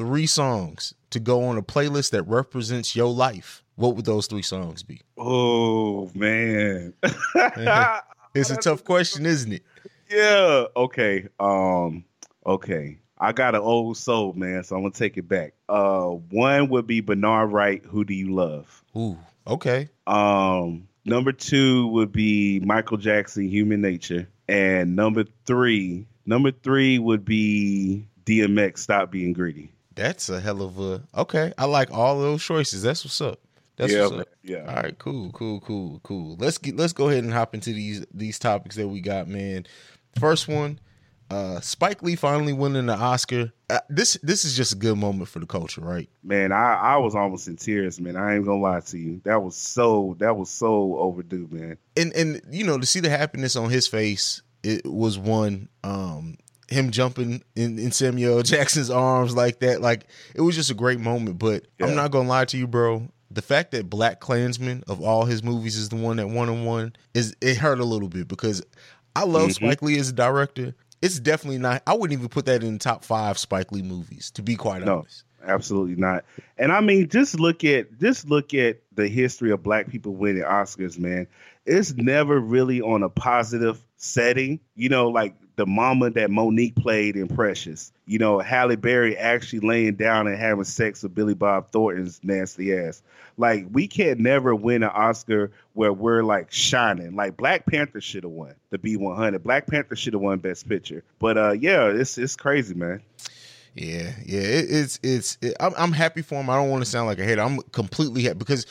A: three songs to go on a playlist that represents your life, what would those three songs be?
D: oh man.
A: It's a tough question, isn't it?
D: Yeah. Okay. Um. Okay. I got an old soul, man. So I'm gonna take it back. Uh, one would be Bernard Wright. Who do you love?
A: Ooh, okay.
D: Um. Number two would be Michael Jackson, Human Nature, and number three, number three would be DMX. Stop being greedy.
A: That's a hell of a okay. I like all those choices. That's what's up. That's
D: Yeah,
A: what's up.
D: Yeah.
A: All right. Cool. Cool. Cool. Cool. Let's get let's go ahead and hop into these these topics that we got, man. First one, uh Spike Lee finally winning the Oscar. Uh, this this is just a good moment for the culture, right?
D: Man, I, I was almost in tears, man. I ain't gonna lie to you. That was so that was so overdue, man.
A: and and you know to see the happiness on his face it was one um him jumping in, in Samuel Jackson's arms like that like it was just a great moment but
D: Yeah.
A: I'm not gonna lie to you bro the fact that Black Klansman of all his movies is the one that won on one is it hurt a little bit because I love
D: Mhm.
A: Spike Lee as a director it's definitely not. I wouldn't even put that in the top five Spike Lee movies. To be quite
D: No.
A: honest.
D: Absolutely not. And I mean, just look at just look at the history of black people winning Oscars, man. It's never really on a positive setting. You know, like the mama that Mo'Nique played in Precious. You know, Halle Berry actually laying down and having sex with Billy Bob Thornton's nasty ass. Like we can't never win an Oscar where we're like shining. Like Black Panther should have won the B one hundred. Black Panther should have won Best Picture. But uh, yeah, it's it's crazy, man.
A: Yeah, yeah, it, it's it's. It, I'm, I'm happy for him. I don't want to sound like a hater. I'm completely happy because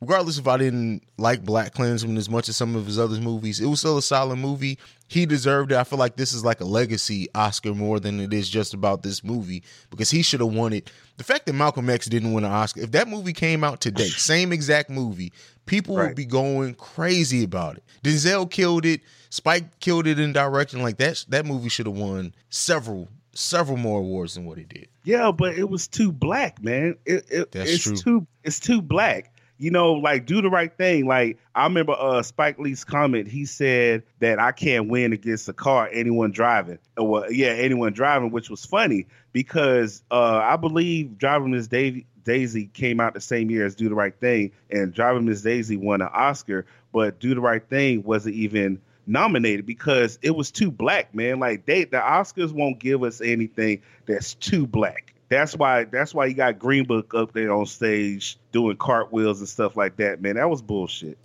A: regardless if I didn't like Black Klansman as much as some of his other movies, it was still a solid movie. He deserved it. I feel like this is like a legacy Oscar more than it is just about this movie because he should have won it. The fact that Malcolm X didn't win an Oscar, if that movie came out today, same exact movie, people
D: Right.
A: would be going crazy about it. Denzel killed it. Spike killed it in directing. Like that, that movie should have won several, several more awards than what it did.
D: Yeah, but it was too black, man. It, it
A: That's
D: it's
A: true.
D: too it's too black. You know, like do the right thing. Like I remember uh Spike Lee's comment. He said that I can't win against a car anyone driving. Well, yeah, anyone driving, which was funny because uh I believe Driving Miss Daisy came out the same year as Do the Right Thing, and Driving Miss Daisy won an Oscar, but Do the Right Thing wasn't even nominated because it was too black, man. Like they the Oscars won't give us anything that's too black. That's why that's why you got Green Book up there on stage doing cartwheels and stuff like that, man. That was bullshit.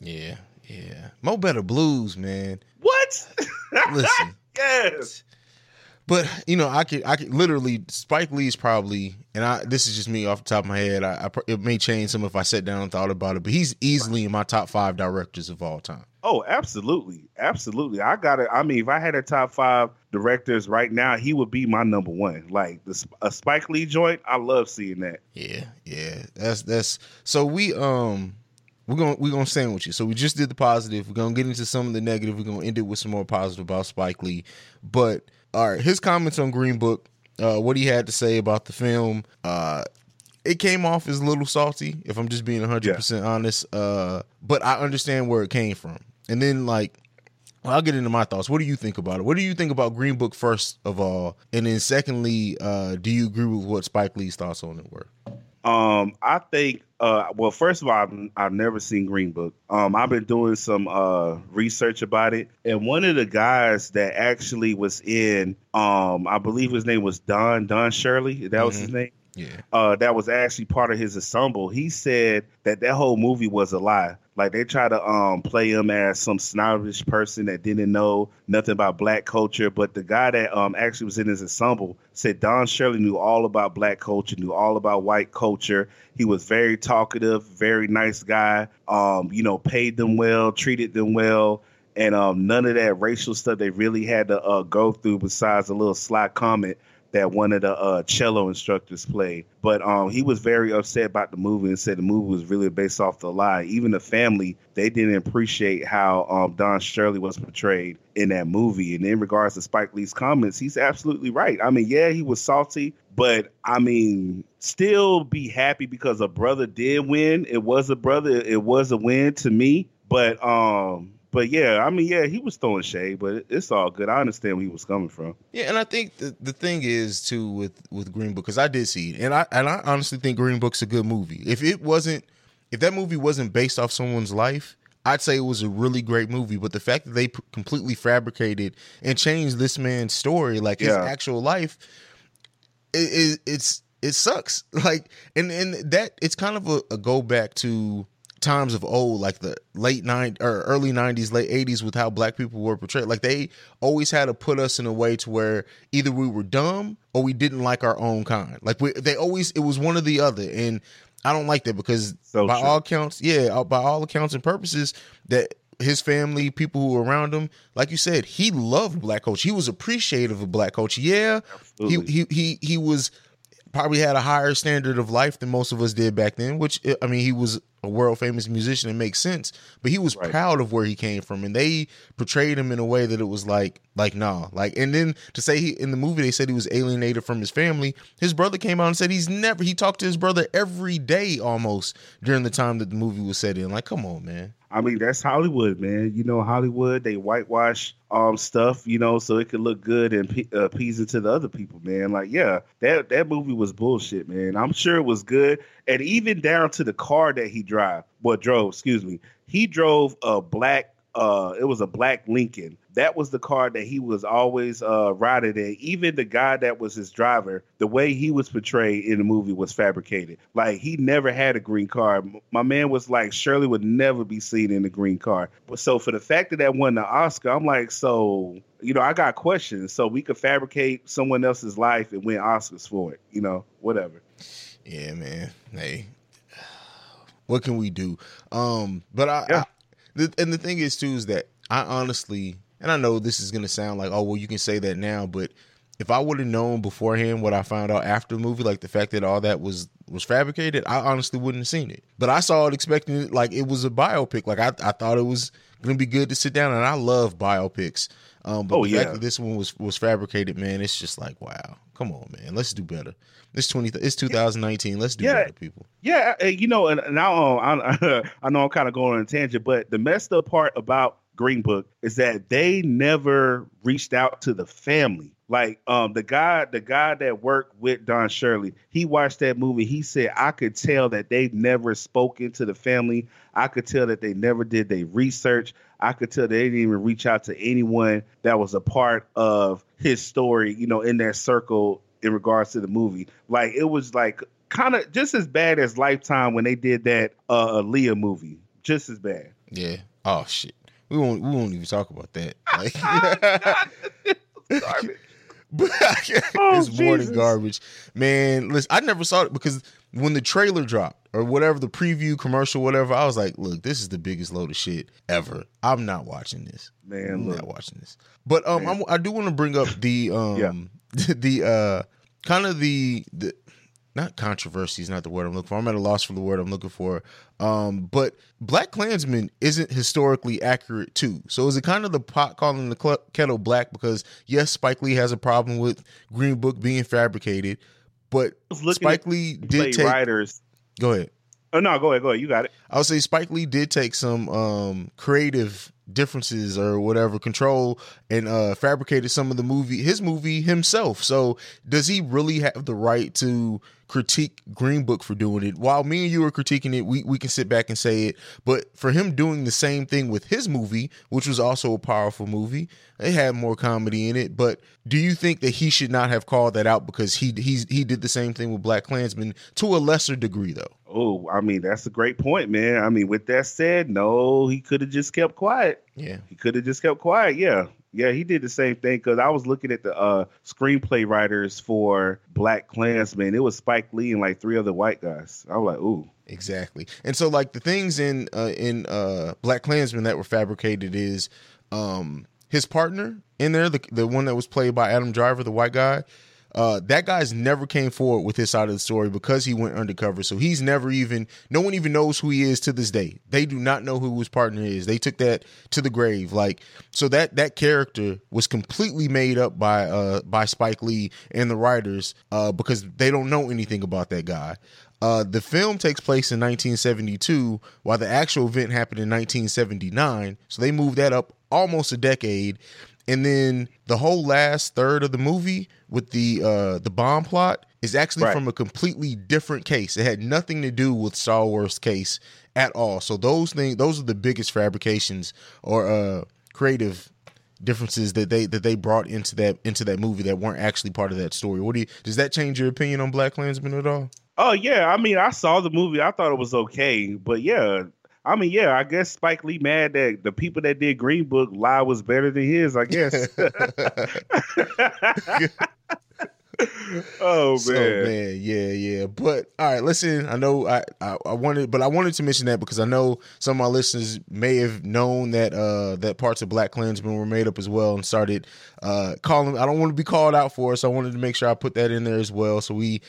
A: Yeah, yeah. Mo Better Blues, man.
D: What?
A: Listen,
D: yes.
A: But you know, I could, I could literally. Spike Lee's probably, and I. This is just me off the top of my head. I, I it may change some if I sat down and thought about it, but he's easily in my top five directors of all time.
D: Oh, absolutely, absolutely. I got it. I mean, if I had a top five directors right now, he would be my number one. Like the a Spike Lee joint, I love seeing that.
A: Yeah, yeah. That's that's. So we um. We're gonna we're gonna sandwich you. So we just did the positive. We're gonna get into some of the negative. We're gonna end it with some more positive about Spike Lee. But all right, his comments on Green Book, uh, what he had to say about the film, uh, it came off as a little salty, if I'm just being 100 percent honest. Uh, but I understand where it came from. And then like, well, I'll get into my thoughts. What do you think about it? What do you think about Green Book first of all, and then secondly, uh, do you agree with what Spike Lee's thoughts on it were?
D: Um, I think. Uh, well, first of all, I've, I've never seen Green Book. Um, I've been doing some uh research about it, and one of the guys that actually was in, um, I believe his name was Don Don Shirley. That was his name.
A: Yeah.
D: uh, that was actually part of his ensemble. He said that that whole movie was a lie. Like they try to um, play him as some snobbish person that didn't know nothing about black culture. But the guy that um, actually was in his ensemble said Don Shirley knew all about black culture, knew all about white culture. He was very talkative, very nice guy. Um, you know, paid them well, treated them well and um, none of that racial stuff they really had to uh, go through besides a little sly comment that one of the uh, cello instructors played. But um, he was very upset about the movie and said the movie was really based off the lie. Even the family, they didn't appreciate how um, Don Shirley was portrayed in that movie. And in regards to Spike Lee's comments, he's absolutely right. I mean, yeah, he was salty, but I mean, still be happy because a brother did win. It was a brother. It was a win to me. But um, but yeah, I mean, yeah, he was throwing shade, but it's all good. I understand where he was coming from.
A: Yeah, and I think the, the thing is too with with Green Book because I did see it, and I and I honestly think Green Book's a good movie. If it wasn't, if that movie wasn't based off someone's life, I'd say it was a really great movie. But the fact that they p- completely fabricated and changed this man's story, like his
D: Yeah.
A: actual life, it, it it's it sucks. Like, and and that it's kind of a, a go back to times of old, like the late nine or early nineties, late eighties, with how black people were portrayed. Like they always had to put us in a way to where either we were dumb or we didn't like our own kind. Like we, they always it was one or the other, and I don't like that because
D: So
A: by
D: true.
A: all accounts, yeah, uh, by all accounts and purposes, that his family, people who were around him, like you said, he loved black coach. He was appreciative of black coach. Yeah, he, he he he was probably had a higher standard of life than most of us did back then. Which I mean, he was a world famous musician. It makes sense, but he was
D: Right.
A: proud of where he came from, and they portrayed him in a way that it was like like nah, like. And then to say he in the movie they said he was alienated from his family. His brother came out and said he's never. He talked to his brother every day almost during the time that the movie was set in. Like, come on, man.
D: I mean, that's Hollywood, man. You know, Hollywood they whitewash um stuff, you know, so it could look good and pe- uh, to the other people, man. Like, yeah, that that movie was bullshit, man. I'm sure it was good, and even down to the car that he drive, what drove, excuse me, he drove a black. Uh, it was a black Lincoln. That was the car that he was always uh riding in. Even the guy that was his driver, the way he was portrayed in the movie was fabricated. Like he never had a green car. My man was like Shirley would never be seen in a green car. But so for the fact that that won the Oscar, I'm like, so you know, I got questions. So we could fabricate someone else's life and win Oscars for it. You know, whatever.
A: Yeah, man. Hey, what can we do? Um, but I,
D: Yeah.
A: I the, and the thing is too is that I honestly, and I know this is gonna sound like, oh well, you can say that now, but if I would have known beforehand what I found out after the movie, like the fact that all that was was fabricated, I honestly wouldn't have seen it. But I saw it expecting it like it was a biopic. Like I, I thought it was gonna be good to sit down, and I love biopics. Um, but
D: Oh,
A: the
D: yeah.
A: fact that this one was was fabricated, man, it's just like wow, come on, man, let's do better. It's twenty, it's 2019. Let's do
D: Yeah.
A: better, people.
D: Yeah, uh, you know, and now I, I know I'm kind of going on a tangent, but the messed up part about Green Book is that they never reached out to the family. Like um, the guy, the guy that worked with Don Shirley, he watched that movie. He said, "I could tell that they never spoken to the family. I could tell that they never did their research. I could tell they didn't even reach out to anyone that was a part of his story, you know, in that circle in regards to the movie. Like it was like kind of just as bad as Lifetime when they did that uh Aaliyah movie. Just as bad.
A: Yeah. Oh shit. We won't. We won't even talk about that. Like, but
D: Oh,
A: it's more than garbage, man. Listen, I never saw it because when the trailer dropped or whatever the preview commercial, whatever, I was like, look, this is the biggest load of shit ever. I'm not watching this.
D: Man,
A: I'm
D: look.
A: not watching this. But um, I'm, I do want to bring up the um, the uh, kind of the the not controversy is not the word I'm looking for. I'm at a loss for the word I'm looking for. Um, but Black Klansman isn't historically accurate too. So is it kind of the pot calling the kettle black because yes, Spike Lee has a problem with Green Book being fabricated, but Spike Lee did take.
D: writers.
A: Go ahead.
D: Oh no, go ahead, go ahead. You got it.
A: I would say Spike Lee did take some um, creative differences or whatever control and uh, fabricated some of the movie his movie himself. So does he really have the right to critique Green Book for doing it? While me and you are critiquing it, we, we can sit back and say it. But for him doing the same thing with his movie, which was also a powerful movie, it had more comedy in it. But do you think that he should not have called that out because he he's, he did the same thing with Black Klansman to a lesser degree though?
D: Oh, I mean, that's a great point, man. I mean, with that said, no, he could have just kept quiet.
A: Yeah.
D: He could have just kept quiet. Yeah. Yeah, he did the same thing because I was looking at the uh, screenplay writers for Black Klansman. It was Spike Lee and like three other white guys. I was like, ooh.
A: Exactly. And so like the things in uh in uh Black Klansman that were fabricated is um his partner in there, the the one that was played by Adam Driver, the white guy, uh that guy's never came forward with his side of the story because he went undercover. So he's never even no one even knows who he is to this day. They do not know who his partner is. They took that to the grave. Like so that that character was completely made up by uh by Spike Lee and the writers uh because they don't know anything about that guy. Uh, the film takes place in 1972, while the actual event happened in 1979. So they moved that up almost a decade. And then the whole last third of the movie with the uh, the bomb plot is actually
D: Right.
A: from a completely different case. It had nothing to do with Stallworth case at all. So those things, those are the biggest fabrications or uh, creative differences that they that they brought into that into that movie that weren't actually part of that story. What do you does that change your opinion on Black Klansman at all?
D: Oh yeah, I mean, I saw the movie. I thought it was okay, but yeah, I mean, yeah, I guess Spike Lee mad that the people that did Green Book lie was better than his. I guess. oh man.
A: So man, yeah, yeah. But all right, listen. I know I, I I wanted, but I wanted to mention that because I know some of my listeners may have known that uh that parts of Black Klansman were made up as well and started uh calling. I don't want to be called out for it, so I wanted to make sure I put that in there as well, so we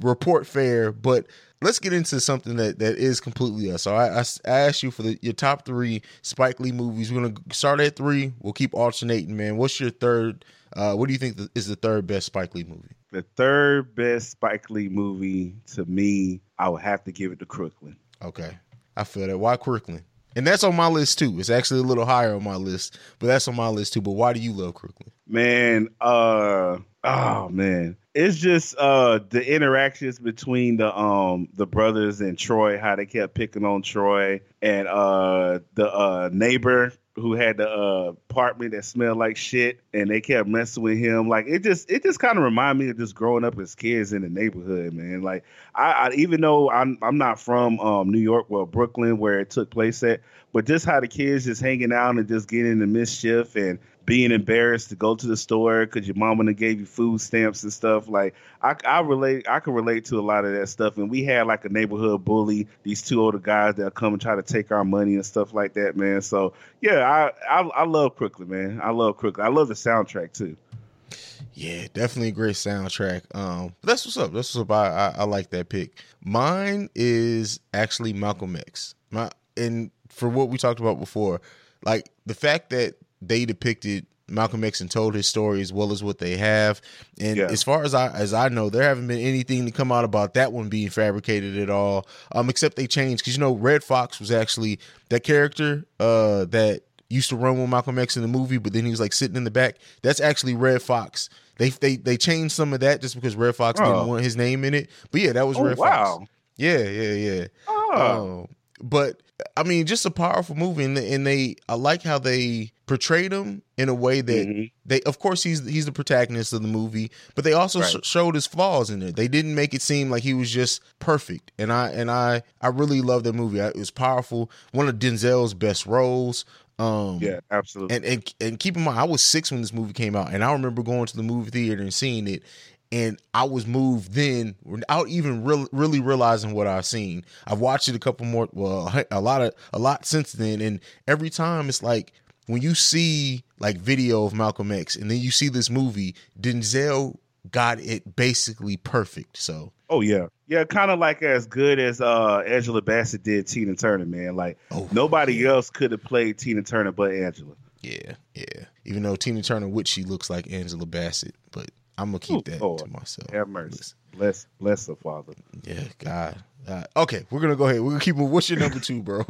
A: report fair. But let's get into something that that is completely us. So I, I, I asked you for the, your top three Spike Lee movies. We're gonna start at three. We'll keep alternating, man. What's your third? Uh, what do you think th- is the third best Spike Lee movie?
D: The third best Spike Lee movie to me, I would have to give it to Crooklyn.
A: Okay, I feel that. Why Crooklyn? And that's on my list too. It's actually a little higher on my list, but that's on my list too. But why do you love Crooklyn?
D: Man, uh oh man. It's just uh the interactions between the um the brothers and Troy, how they kept picking on Troy and uh the uh neighbor who had the uh, apartment that smelled like shit and they kept messing with him. Like it just it just kind of reminded me of just growing up as kids in the neighborhood man. Like I, I even though I'm I'm not from um, New York well Brooklyn where it took place at but just how the kids just hanging out and just getting into mischief and being embarrassed to go to the store because your mama done gave you food stamps and stuff. Like I, I relate, I can relate to a lot of that stuff. And we had like a neighborhood bully, these two older guys that come and try to take our money and stuff like that, man. So yeah, I, I, I love Crooklyn, man. I love Crooklyn. I love the soundtrack too.
A: Yeah, definitely a great soundtrack. Um, that's what's up. That's what's up. I, I, I like that pick. Mine is actually Malcolm X. My and for what we talked about before, like the fact that they depicted Malcolm X and told his story as well as what they have. And
D: Yeah.
A: as far as I as I know, there haven't been anything to come out about that one being fabricated at all. Um, except they changed because you know Redd Foxx was actually that character uh that used to run with Malcolm X in the movie, but then he was like sitting in the back. That's actually Redd Foxx. They they they changed some of that just because Redd Foxx
D: Oh.
A: didn't want his name in it. But yeah, that was
D: Oh,
A: Red
D: wow.
A: Fox. Yeah, yeah, yeah.
D: Oh,
A: Um, but I mean, just a powerful movie, and, and they I like how they portrayed him in a way that
D: Mhm.
A: they, of course, he's he's the protagonist of the movie, but they also
D: Right.
A: sh- showed his flaws in it. They didn't make it seem like he was just perfect, and I and I I really love that movie. I, it was powerful, one of Denzel's best roles. Um,
D: yeah, absolutely.
A: and, and and keep in mind, I was six when this movie came out, and I remember going to the movie theater and seeing it, and I was moved then without even real, really realizing what I've seen. I've watched it a couple more, well, a lot of a lot since then, and every time it's like when you see like video of Malcolm X, and then you see this movie, Denzel got it basically perfect. So
D: Oh yeah, yeah, kind of like as good as uh Angela Bassett did Tina Turner, man. Like
A: Oh,
D: nobody else could have played Tina Turner but Angela.
A: yeah, yeah. Even though Tina Turner, which she looks like Angela Bassett, but I'm gonna keep
D: Ooh,
A: that
D: Lord.
A: to myself.
D: Have mercy.
A: Listen.
D: Bless, bless her, Father.
A: Yeah, God. Uh, okay, we're gonna go ahead. We're gonna keep. What's your number two, bro?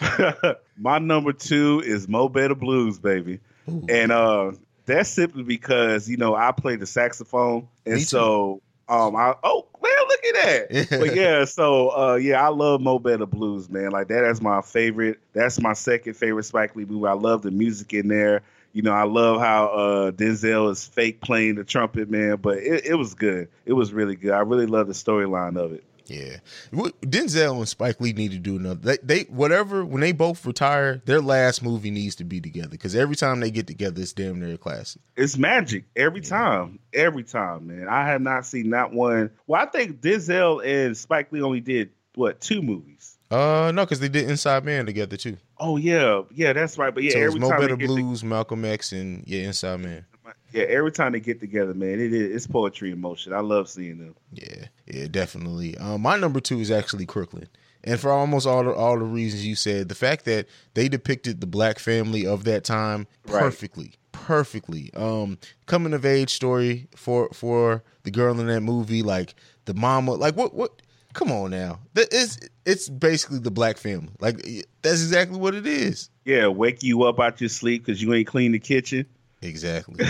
D: My number two is Mo Better Blues, baby,
A: Ooh.
D: and uh that's simply because you know I play the saxophone, and so um I oh man look at that. but yeah, so uh yeah, I love Mo Better Blues, man. Like that is my favorite. That's my second favorite Spike Lee movie. I love the music in there. You know, I love how uh Denzel is fake playing the trumpet, man. But it, it was good. It was really good. I really love the storyline of it.
A: yeah, Denzel and Spike Lee need to do another. They, they whatever when they both retire, their last movie needs to be together because every time they get together, it's damn near a classic.
D: It's magic every time. Every time, man. I have not seen that one. Well, I think Denzel and Spike Lee only did what two movies.
A: Uh, no, because they did Inside Man together too.
D: Oh yeah, yeah, that's right. But yeah,
A: so
D: every
A: Mo
D: time
A: Better
D: they get to-
A: Blues, Malcolm X, and yeah, Inside Man.
D: yeah, every time they get together, man, it is it's poetry in motion. I love seeing them.
A: Yeah, yeah, definitely. Um, my number two is actually Crooklyn, and for almost all the all the reasons you said, the fact that they depicted the black family of that time
D: Right.
A: perfectly, perfectly. Um, coming of age story for for the girl in that movie, like the mama, like what what. Come on now, that is it's basically the black family. Like that's exactly what it is.
D: Yeah, wake you up out your sleep because you ain't clean the kitchen.
A: Exactly.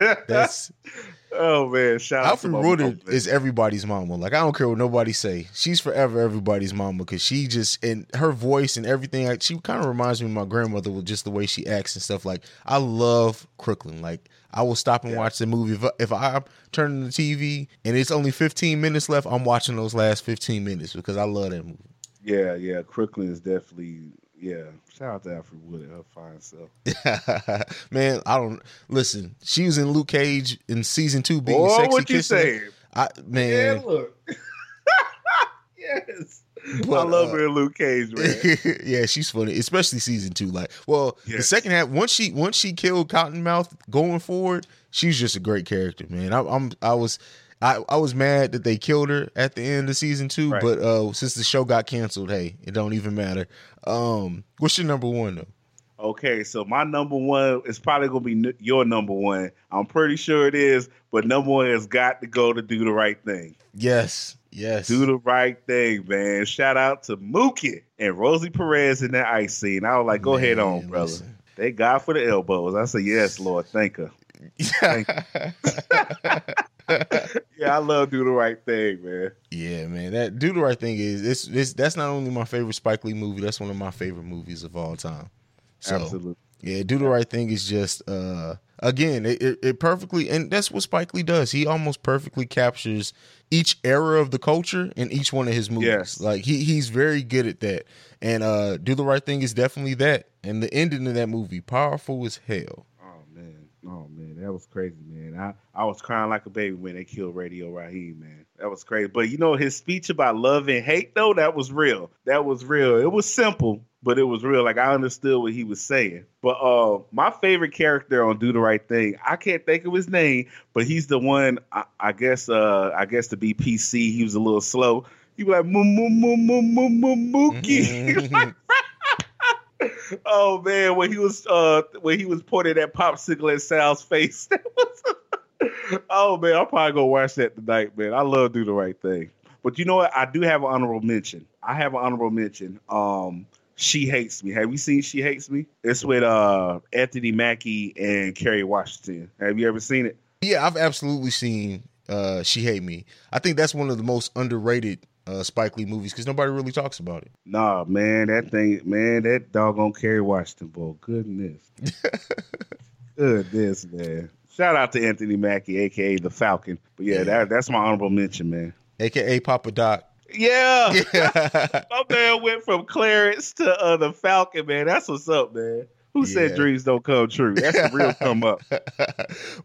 A: That's
D: oh man, shout out
A: Alfred
D: my
A: is everybody's mama. Like I don't care what nobody say. She's forever everybody's mama because she just and her voice and everything. Like she kind of reminds me of my grandmother with just the way she acts and stuff. Like I love Crooklyn. Like I will stop and watch the movie if, I, if I'm turning the TV and it's only 15 minutes left. I'm watching those last 15 minutes because I love that movie.
D: Yeah, yeah, Crooklyn is definitely yeah. Shout out to Alfre Woodard, her fine self.
A: Man, I don't listen. She was in Luke Cage in season two being
D: Boy,
A: sexy
D: what you
A: kissing.
D: saying?
A: I man,
D: look. yes.
A: But,
D: I love
A: uh,
D: her in Luke Cage, man.
A: yeah, she's funny, especially season two. Like, well, the second half once she once she killed Cottonmouth going forward, she's just a great character, man. I, I'm I was I, I was mad that they killed her at the end of season two,
D: Right.
A: but uh, since the show got canceled, hey, it don't even matter. Um, what's your number one though?
D: Okay, so my number one is probably gonna be n- your number one. I'm pretty sure it is, but number one has got to go to do the right thing.
A: Yes, Yes.
D: Do the right thing, man. Shout out to Mookie and Rosie Perez in that ice scene. I was like, go ahead on, brother.
A: listen.
D: Thank God for the elbows. I said, yes, Lord. Thank her. Yeah, I love do the right thing, man.
A: yeah, man. That do the right thing is it's, it's that's not only my favorite Spike Lee movie. That's one of my favorite movies of all time. So,
D: Absolutely.
A: Yeah, do the right thing is just uh again it, it, it perfectly and that's what Spike Lee does. He almost perfectly captures each era of the culture in each one of his movies.
D: Yes.
A: Like he he's very good at that. And uh do the right thing is definitely that. And the ending of that movie, powerful as hell.
D: Oh man, oh man, that was crazy, man. I, I was crying like a baby when they killed Radio Raheem, man. That was crazy. But you know his speech about love and hate, though, that was real. That was real. It was simple, but it was real. Like I understood what he was saying. But uh, my favorite character on Do the Right Thing, I can't think of his name, but he's the one. I, I guess. Uh, I guess to be PC, he was a little slow. He was like moo moo moo moo moo moo mookie. Oh man, when he was uh when he was pointing that popsicle at Sal's face. that was- oh man, I'm probably gonna watch that tonight, man. I love do the right thing. But you know what? I do have an honorable mention. I have an honorable mention. Um She Hates Me. Have you seen She Hates Me? It's with uh Anthony Mackie and Kerry Washington. Have you ever seen it?
A: Yeah, I've absolutely seen uh She Hate Me. I think that's one of the most underrated uh Spike Lee movies because nobody really talks about it.
D: Nah, man, that thing, man, that doggone Kerry Washington, boy. Goodness. Goodness, man. Shout out to Anthony Mackie, aka the Falcon. But yeah,
A: Yeah.
D: That, that's my honorable mention, man.
A: AKA Papa Doc.
D: Yeah.
A: Yeah.
D: my man went from Clarence to uh, the Falcon, man. That's what's up, man. Who said dreams don't come true? That's the real come up.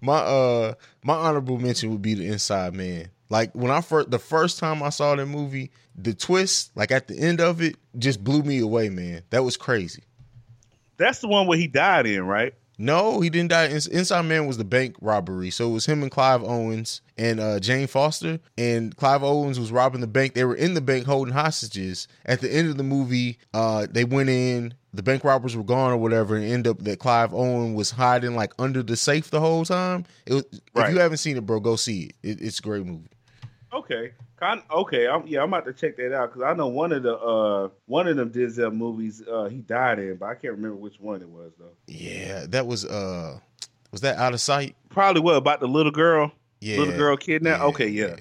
A: my uh my honorable mention would be the Inside Man. Like when I first the first time I saw that movie, the twist, like at the end of it, just blew me away, man. That was crazy.
D: That's the one where he died in, right?
A: No, he didn't die. Ins- Inside Man was the bank robbery. So it was him and Clive Owens and uh, Jane Foster. And Clive Owens was robbing the bank. They were in the bank holding hostages. At the end of the movie, uh, they went in. The bank robbers were gone or whatever, and end up that Clive Owen was hiding like under the safe the whole time. It was,
D: Right.
A: If you haven't seen it, bro, go see it. it it's a great movie.
D: Okay. Con- okay, I'm, yeah, I'm about to check that out because I know one of the uh one of them Denzel movies uh he died in, but I can't remember which one it was though.
A: Yeah, that was uh, was that Out of Sight?
D: Probably what about the little girl?
A: Yeah,
D: Little girl kidnapped? Okay, yeah.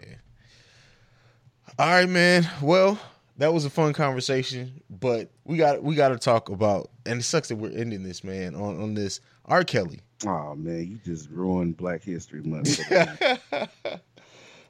A: All right, man. Well, that was a fun conversation, but we got we got to talk about, and it sucks that we're ending this, man, on on this R. Kelly.
D: Oh man, you just ruined Black History Month.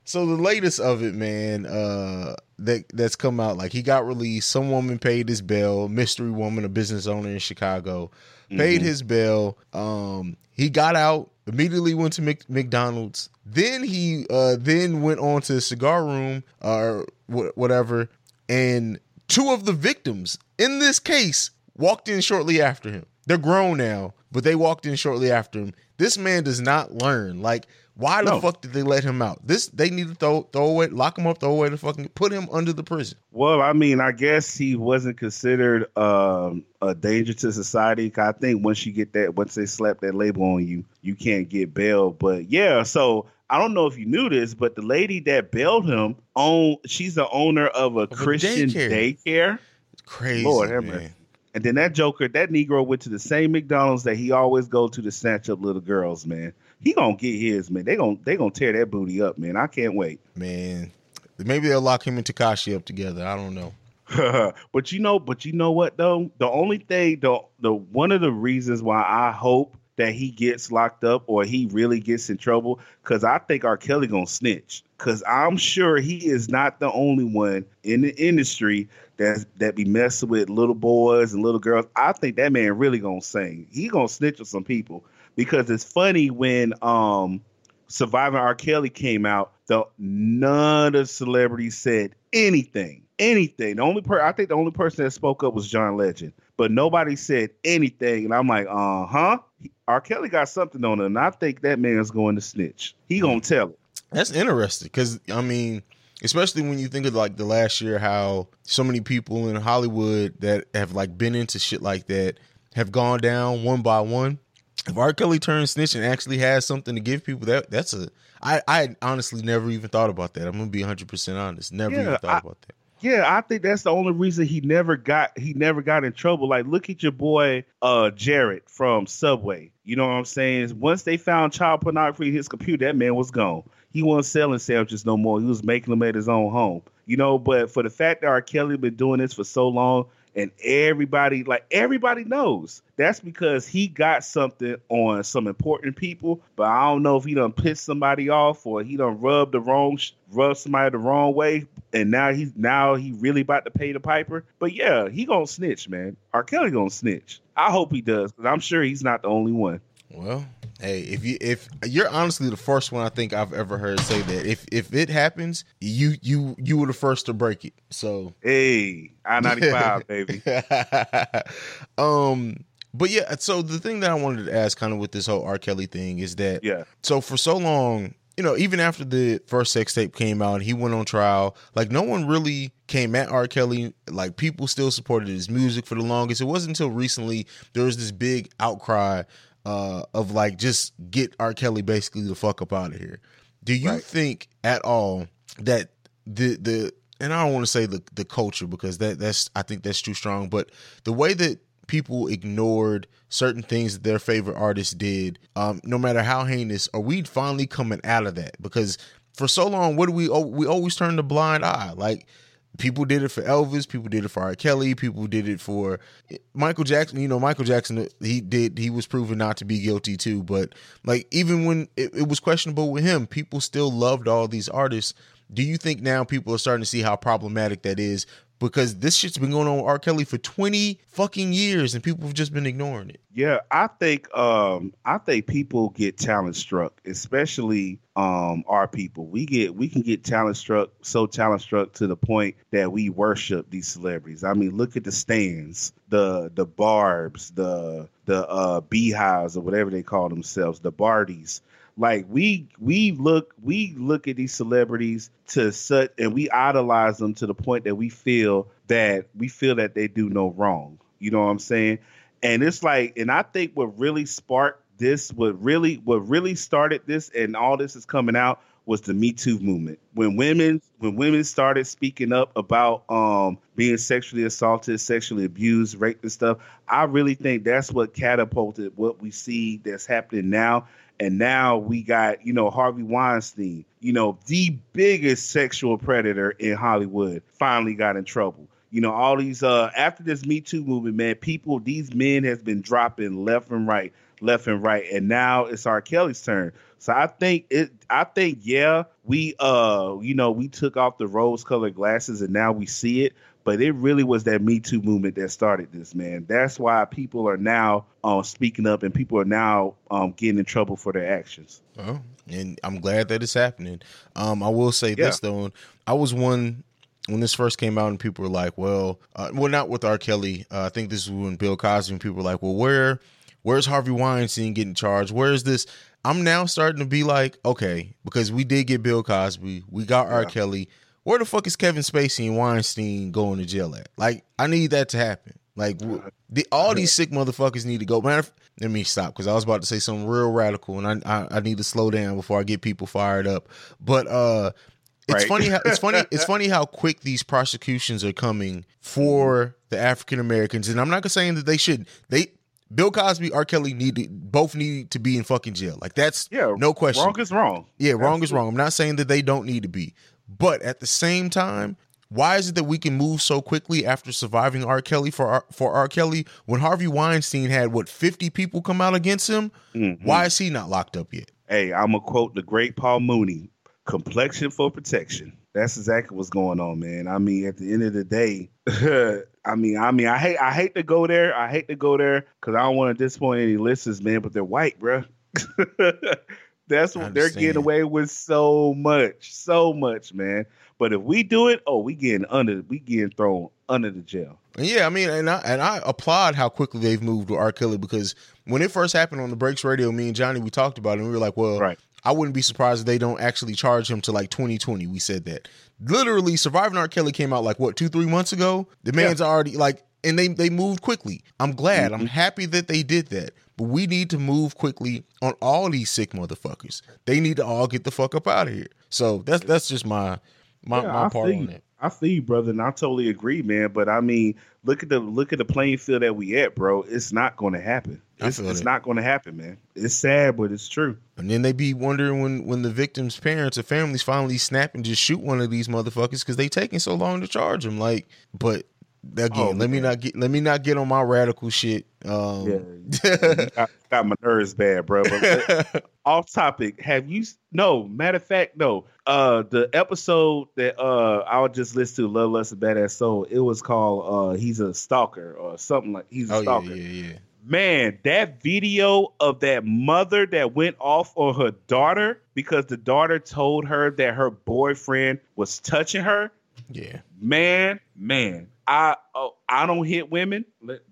A: So the latest of it, man, uh, that that's come out, like he got released. Some woman paid his bail. Mystery woman, a business owner in Chicago, paid
D: Mm-hmm.
A: his bail. Um, he got out. Immediately went to Mc, McDonald's. Then he uh, then went on to the cigar room or wh- whatever, and two of the victims in this case walked in shortly after him. They're grown now, but they walked in shortly after him. This man does not learn. Like, why the
D: No.
A: fuck did they let him out? This they need to throw throw away, lock him up, throw away the fucking, put him under the prison.
D: well, I mean, I guess he wasn't considered um, a danger to society. I think once you get that, once they slap that label on you, you can't get bail. But yeah, so I don't know if you knew this, but the lady that bailed him own, she's the owner of a
A: a
D: Christian
A: daycare.
D: daycare.
A: It's crazy,
D: Lord
A: man.
D: And then that Joker, that Negro went to the same McDonald's that he always go to to snatch up little girls, man. He gonna get his, man. They gonna they gonna tear that booty up, man. I can't wait.
A: Man, maybe they'll lock him and Tekashi up together. I don't know.
D: but you know, but you know what though? The only thing, the the one of the reasons why I hope that he gets locked up or he really gets in trouble, because I think R. Kelly gonna snitch. Cause I'm sure he is not the only one in the industry that that be messing with little boys and little girls. I think that man really gonna sing. He gonna snitch on some people because it's funny when um Surviving R. Kelly came out, the none of celebrities said anything. Anything. The only per I think the only person that spoke up was John Legend. But nobody said anything. And I'm like, uh huh. R. Kelly got something on him, and I think that man's going to snitch. He gonna tell it.
A: That's interesting because I mean, especially when you think of like the last year, how so many people in Hollywood that have like been into shit like that have gone down one by one. If R. Kelly turns snitch and actually has something to give people, that that's a I I honestly never even thought about that. I'm gonna be 100 percent honest. Never
D: Yeah,
A: even thought
D: I-
A: about that.
D: Yeah, I think that's the only reason he never got he never got in trouble. Like, look at your boy uh Jared from Subway. You know what I'm saying? Once they found child pornography in his computer, that man was gone. He wasn't selling sandwiches no more. He was making them at his own home. You know, but for the fact that R. Kelly been doing this for so long and everybody like everybody knows. That's because he got something on some important people but i don't know if he done pissed somebody off or he done rubbed the wrong rubbed somebody the wrong way and now he's now he really about to pay the piper. But yeah he gonna snitch man. R. Kelly gonna snitch. I hope he does because i'm sure he's not the only one.
A: Well, hey, if you if you're honestly the first one I think I've ever heard say that if if it happens, you you you were the first to break it. So
D: hey i-95 baby
A: um but yeah, so the thing that I wanted to ask kind of with this whole R. Kelly thing is that
D: yeah
A: so for so long, you know, even after the first sex tape came out, he went on trial. Like no one really came at R. Kelly. Like people still supported his music for the longest. It wasn't until recently there was this big outcry uh, of like just get R. Kelly basically the fuck up out of here. Do you think at all that the the and I don't want to say the the culture because that that's I think that's too strong, but the way that people ignored certain things that their favorite artists did, um, no matter how heinous, are we finally coming out of that? Because for so long, what do we oh, we always turn the blind eye? Like people did it for Elvis, people did it for R. Kelly, people did it for Michael Jackson. You know, Michael Jackson, he did he was proven not to be guilty too. But like even when it, it was questionable with him, people still loved all these artists. Do you think now people are starting to see how problematic that is? Because this shit's been going on with R. Kelly for 20 fucking years and people have just been ignoring it.
D: Yeah, I think um I think people get talent struck, especially um our people. We get we can get talent struck, so talent struck to the point that we worship these celebrities. I mean, look at the stands, the the barbs, the the uh beehives or whatever they call themselves, the Bardis. Like we we look we look at these celebrities to such and we idolize them to the point that we feel that we feel that they do no wrong. You know what I'm saying? And it's like, and I think what really sparked this, what really, what really started this, and all this is coming out was the Me Too movement. When women, when women started speaking up about um being sexually assaulted, sexually abused, raped, and stuff, I really think that's what catapulted what we see that's happening now. And now we got, you know, Harvey Weinstein, you know, the biggest sexual predator in Hollywood, finally got in trouble. You know all these uh after this me too movement man people these men has been dropping left and right left and right and now it's r. Kelly's turn. So i think it i think yeah we uh you know we took off the rose colored glasses and now we see it but it really was that me too movement that started this man that's why people are now um speaking up and people are now um getting in trouble for their actions
A: Oh, and I'm glad that it's happening. Um, I will say this though, I was one when this first came out, and people were like, "Well, uh, well, not with R. Kelly. Uh, I think this is when Bill Cosby. And people were like, "Well, where, where's Harvey Weinstein getting charged? Where's this?" I'm now starting to be like, okay, because we did get Bill Cosby, we got R. Kelly. Where the fuck is Kevin Spacey and Weinstein going to jail at? Like, I need that to happen. Like, the, all these sick motherfuckers need to go. Man, let me stop because I was about to say something real radical, and I, I I need to slow down before I get people fired up. But uh, it's
D: Right.
A: funny how it's funny it's funny how quick these prosecutions are coming for the African Americans, and I'm not saying that they should. They Bill Cosby, R. Kelly need to, both need to be in fucking jail. Like that's
D: yeah
A: no question.
D: wrong is wrong
A: Yeah, wrong is wrong. I'm not saying that they don't need to be. But at the same time, why is it that we can move so quickly after surviving R. Kelly for R, for R. Kelly when Harvey Weinstein had what 50 people come out against him?
D: Mhm.
A: Why is he not locked up yet?
D: Hey, I'm gonna quote the great Paul Mooney: "Complexion for protection." That's exactly what's going on, man. I mean, at the end of the day, I mean, I mean, I hate, I hate to go there. I hate to go there because I don't want to disappoint any listeners, man. But they're white, bruh. That's what they're getting away with so much, so much, man. But if we do it, oh, we getting under, we getting thrown under the jail.
A: Yeah, I mean, and I and I applaud how quickly they've moved with R. Kelly because when it first happened on the Breaks Radio, me and Johnny we talked about it and we were like, well,
D: Right.
A: I wouldn't be surprised if they don't actually charge him to like 2020. We said that. Literally, Surviving R. Kelly came out like what two, three months ago. The man's already like and they they moved quickly. I'm glad. I'm mm-hmm. happy that they did that. But we need to move quickly on all these sick motherfuckers. They need to all get the fuck up out of here. So that's that's just my my,
D: Yeah,
A: my part
D: feel
A: on
D: you.
A: that.
D: I see you, brother, and I totally agree, man. But I mean, look at the look at the playing field that we at, bro. It's not going to happen. It's, it's
A: that.
D: not going to happen, man. It's sad, but it's true.
A: And then they be wondering when when the victim's parents or families finally snap and just shoot one of these motherfuckers because they taking so long to charge them. Like, but again,
D: Oh,
A: let me not get let me not get on my radical shit. Um,
D: got, got my nerves bad, bro. But off topic. Have you? No, matter of fact, no. Uh, the episode that uh I would just listen to, Love Lust a Badass Soul. It was called uh He's a Stalker or something like He's a
A: oh yeah,
D: Stalker.
A: yeah, yeah.
D: Man, that video of that mother that went off on her daughter because the daughter told her that her boyfriend was touching her.
A: Yeah.
D: Man, man, I oh, I don't hit women.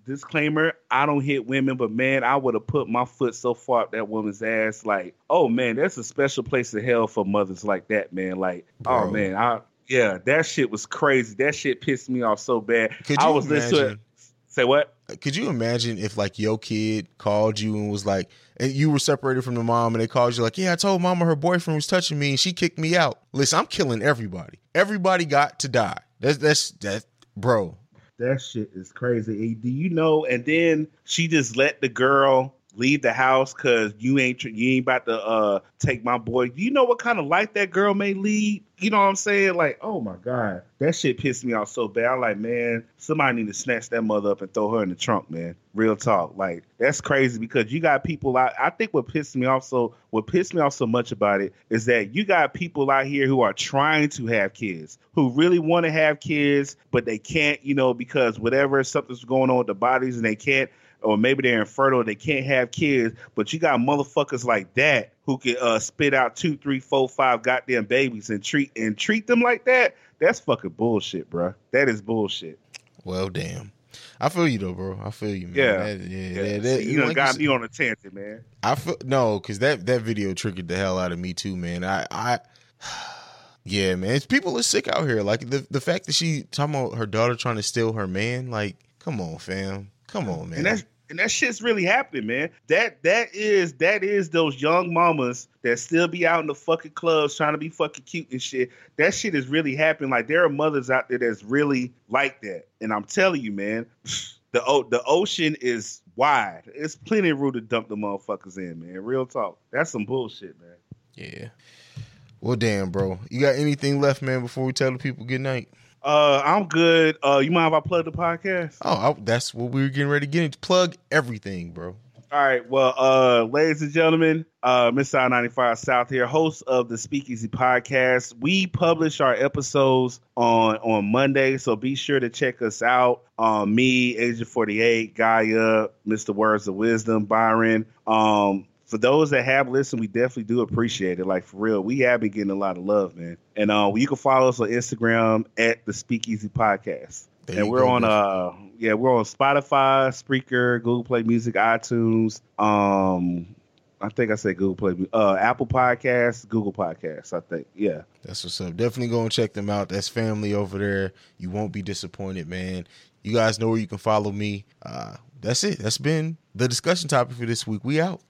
D: Disclaimer: I don't hit women, but man, I would have put my foot so far up that woman's ass. Like, oh man, that's a special place in hell for mothers like that, man. Like, oh man, I yeah, that shit was crazy. That shit pissed me off so bad.
A: Could
D: I
A: you
D: was listening to it.
A: imagine?
D: Say what?
A: Uh, could you imagine if like your kid called you and was like, and you were separated from the mom, and they called you like, yeah, I told mama her boyfriend was touching me and she kicked me out. Listen, I'm killing everybody. Everybody got to die. That's that's that, bro.
D: That shit is crazy. Do you know? And then she just let the girl leave the house because you ain't you ain't about to uh take my boy. You know what kind of life that girl may lead? You know what I'm saying? Like, oh my god, that shit pissed me off so bad. I'm like, man, somebody need to snatch that mother up and throw her in the trunk, man. Real talk, like that's crazy because you got people out. I think what pissed me off so what pissed me off so much about it is that you got people out here who are trying to have kids, who really want to have kids, but they can't, you know, because whatever something's going on with the bodies and they can't or maybe they're infertile, they can't have kids, but you got motherfuckers like that who can uh, spit out two, three, four, five goddamn babies and treat and treat them like that. That's fucking bullshit, bro. That is bullshit.
A: Well, damn. I feel you though, bro. I feel you, man.
D: Yeah.
A: That- yeah,
D: Yeah,
A: yeah, that-
D: you done
A: like
D: got
A: said-
D: me on a tangent, man.
A: I feel no, because that that video triggered the hell out of me too, man. I I yeah, man. It's, people are sick out here. Like the the fact that she talking about her daughter trying to steal her man. Like, come on, fam. Come on, man.
D: And that's and that shit's really happening, man. That that is that is those young mamas that still be out in the fucking clubs trying to be fucking cute and shit. That shit is really happening. Like there are mothers out there that's really like that. And I'm telling you, man, the the ocean is wide. It's plenty of room to dump the motherfuckers in, man. Real talk. That's some bullshit, man.
A: yeah. Well, damn, bro. You got anything left, man? Before we tell the people good night.
D: Uh, I'm good. Uh, you mind if I plug the podcast?
A: Oh, I, that's what we were getting ready to get into. Plug everything, bro.
D: All right. Well, uh, ladies and gentlemen, uh, Miss I 95 South here, host of the Speakeasy Podcast. We publish our episodes on on Monday, so be sure to check us out. Um, me, Agent 48, Gaia, Mr. Words of Wisdom, Byron. Um, for those that have listened, we definitely do appreciate it. Like for real, we have been getting a lot of love, man. And uh, you can follow us on Instagram at the Speakeasy Podcast.
A: There
D: and we're
A: go,
D: on uh yeah, we're on Spotify, Spreaker, Google Play Music, iTunes, um I think I said Google Play uh Apple Podcasts, Google Podcasts, I think. Yeah.
A: That's what's up. Definitely go and check them out. That's family over there. You won't be disappointed, man. You guys know where you can follow me. Uh, that's it. That's been the discussion topic for this week. We out.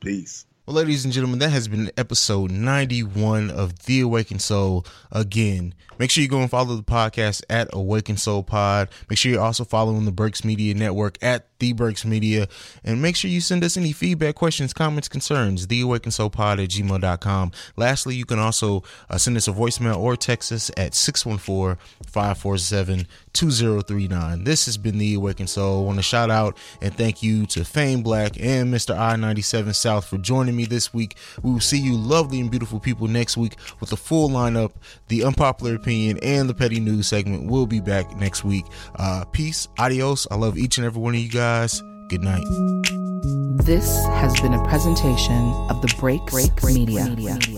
D: Peace.
A: Well, ladies and gentlemen, that has been episode 91 of The Awakened Soul. Again, make sure you go and follow the podcast at Awakened Soul Pod. Make sure you're also following the Breaks Media Network at The Breaks Media. And make sure you send us any feedback, questions, comments, concerns, TheAwakenedSoulPod at gmail.com. Lastly, you can also uh, send us a voicemail or text us at 614-547-2039. This has been The Awakened Soul. I want to shout out and thank you to Fame Black and Mr. I-97 South for joining me this week. We will see you lovely and beautiful people next week with the full lineup. The unpopular opinion and the petty news segment We'll be back next week. Uh, peace, adios. I love each and every one of you guys. Good night.
E: This has been a presentation of the Break Break Media.
F: Look at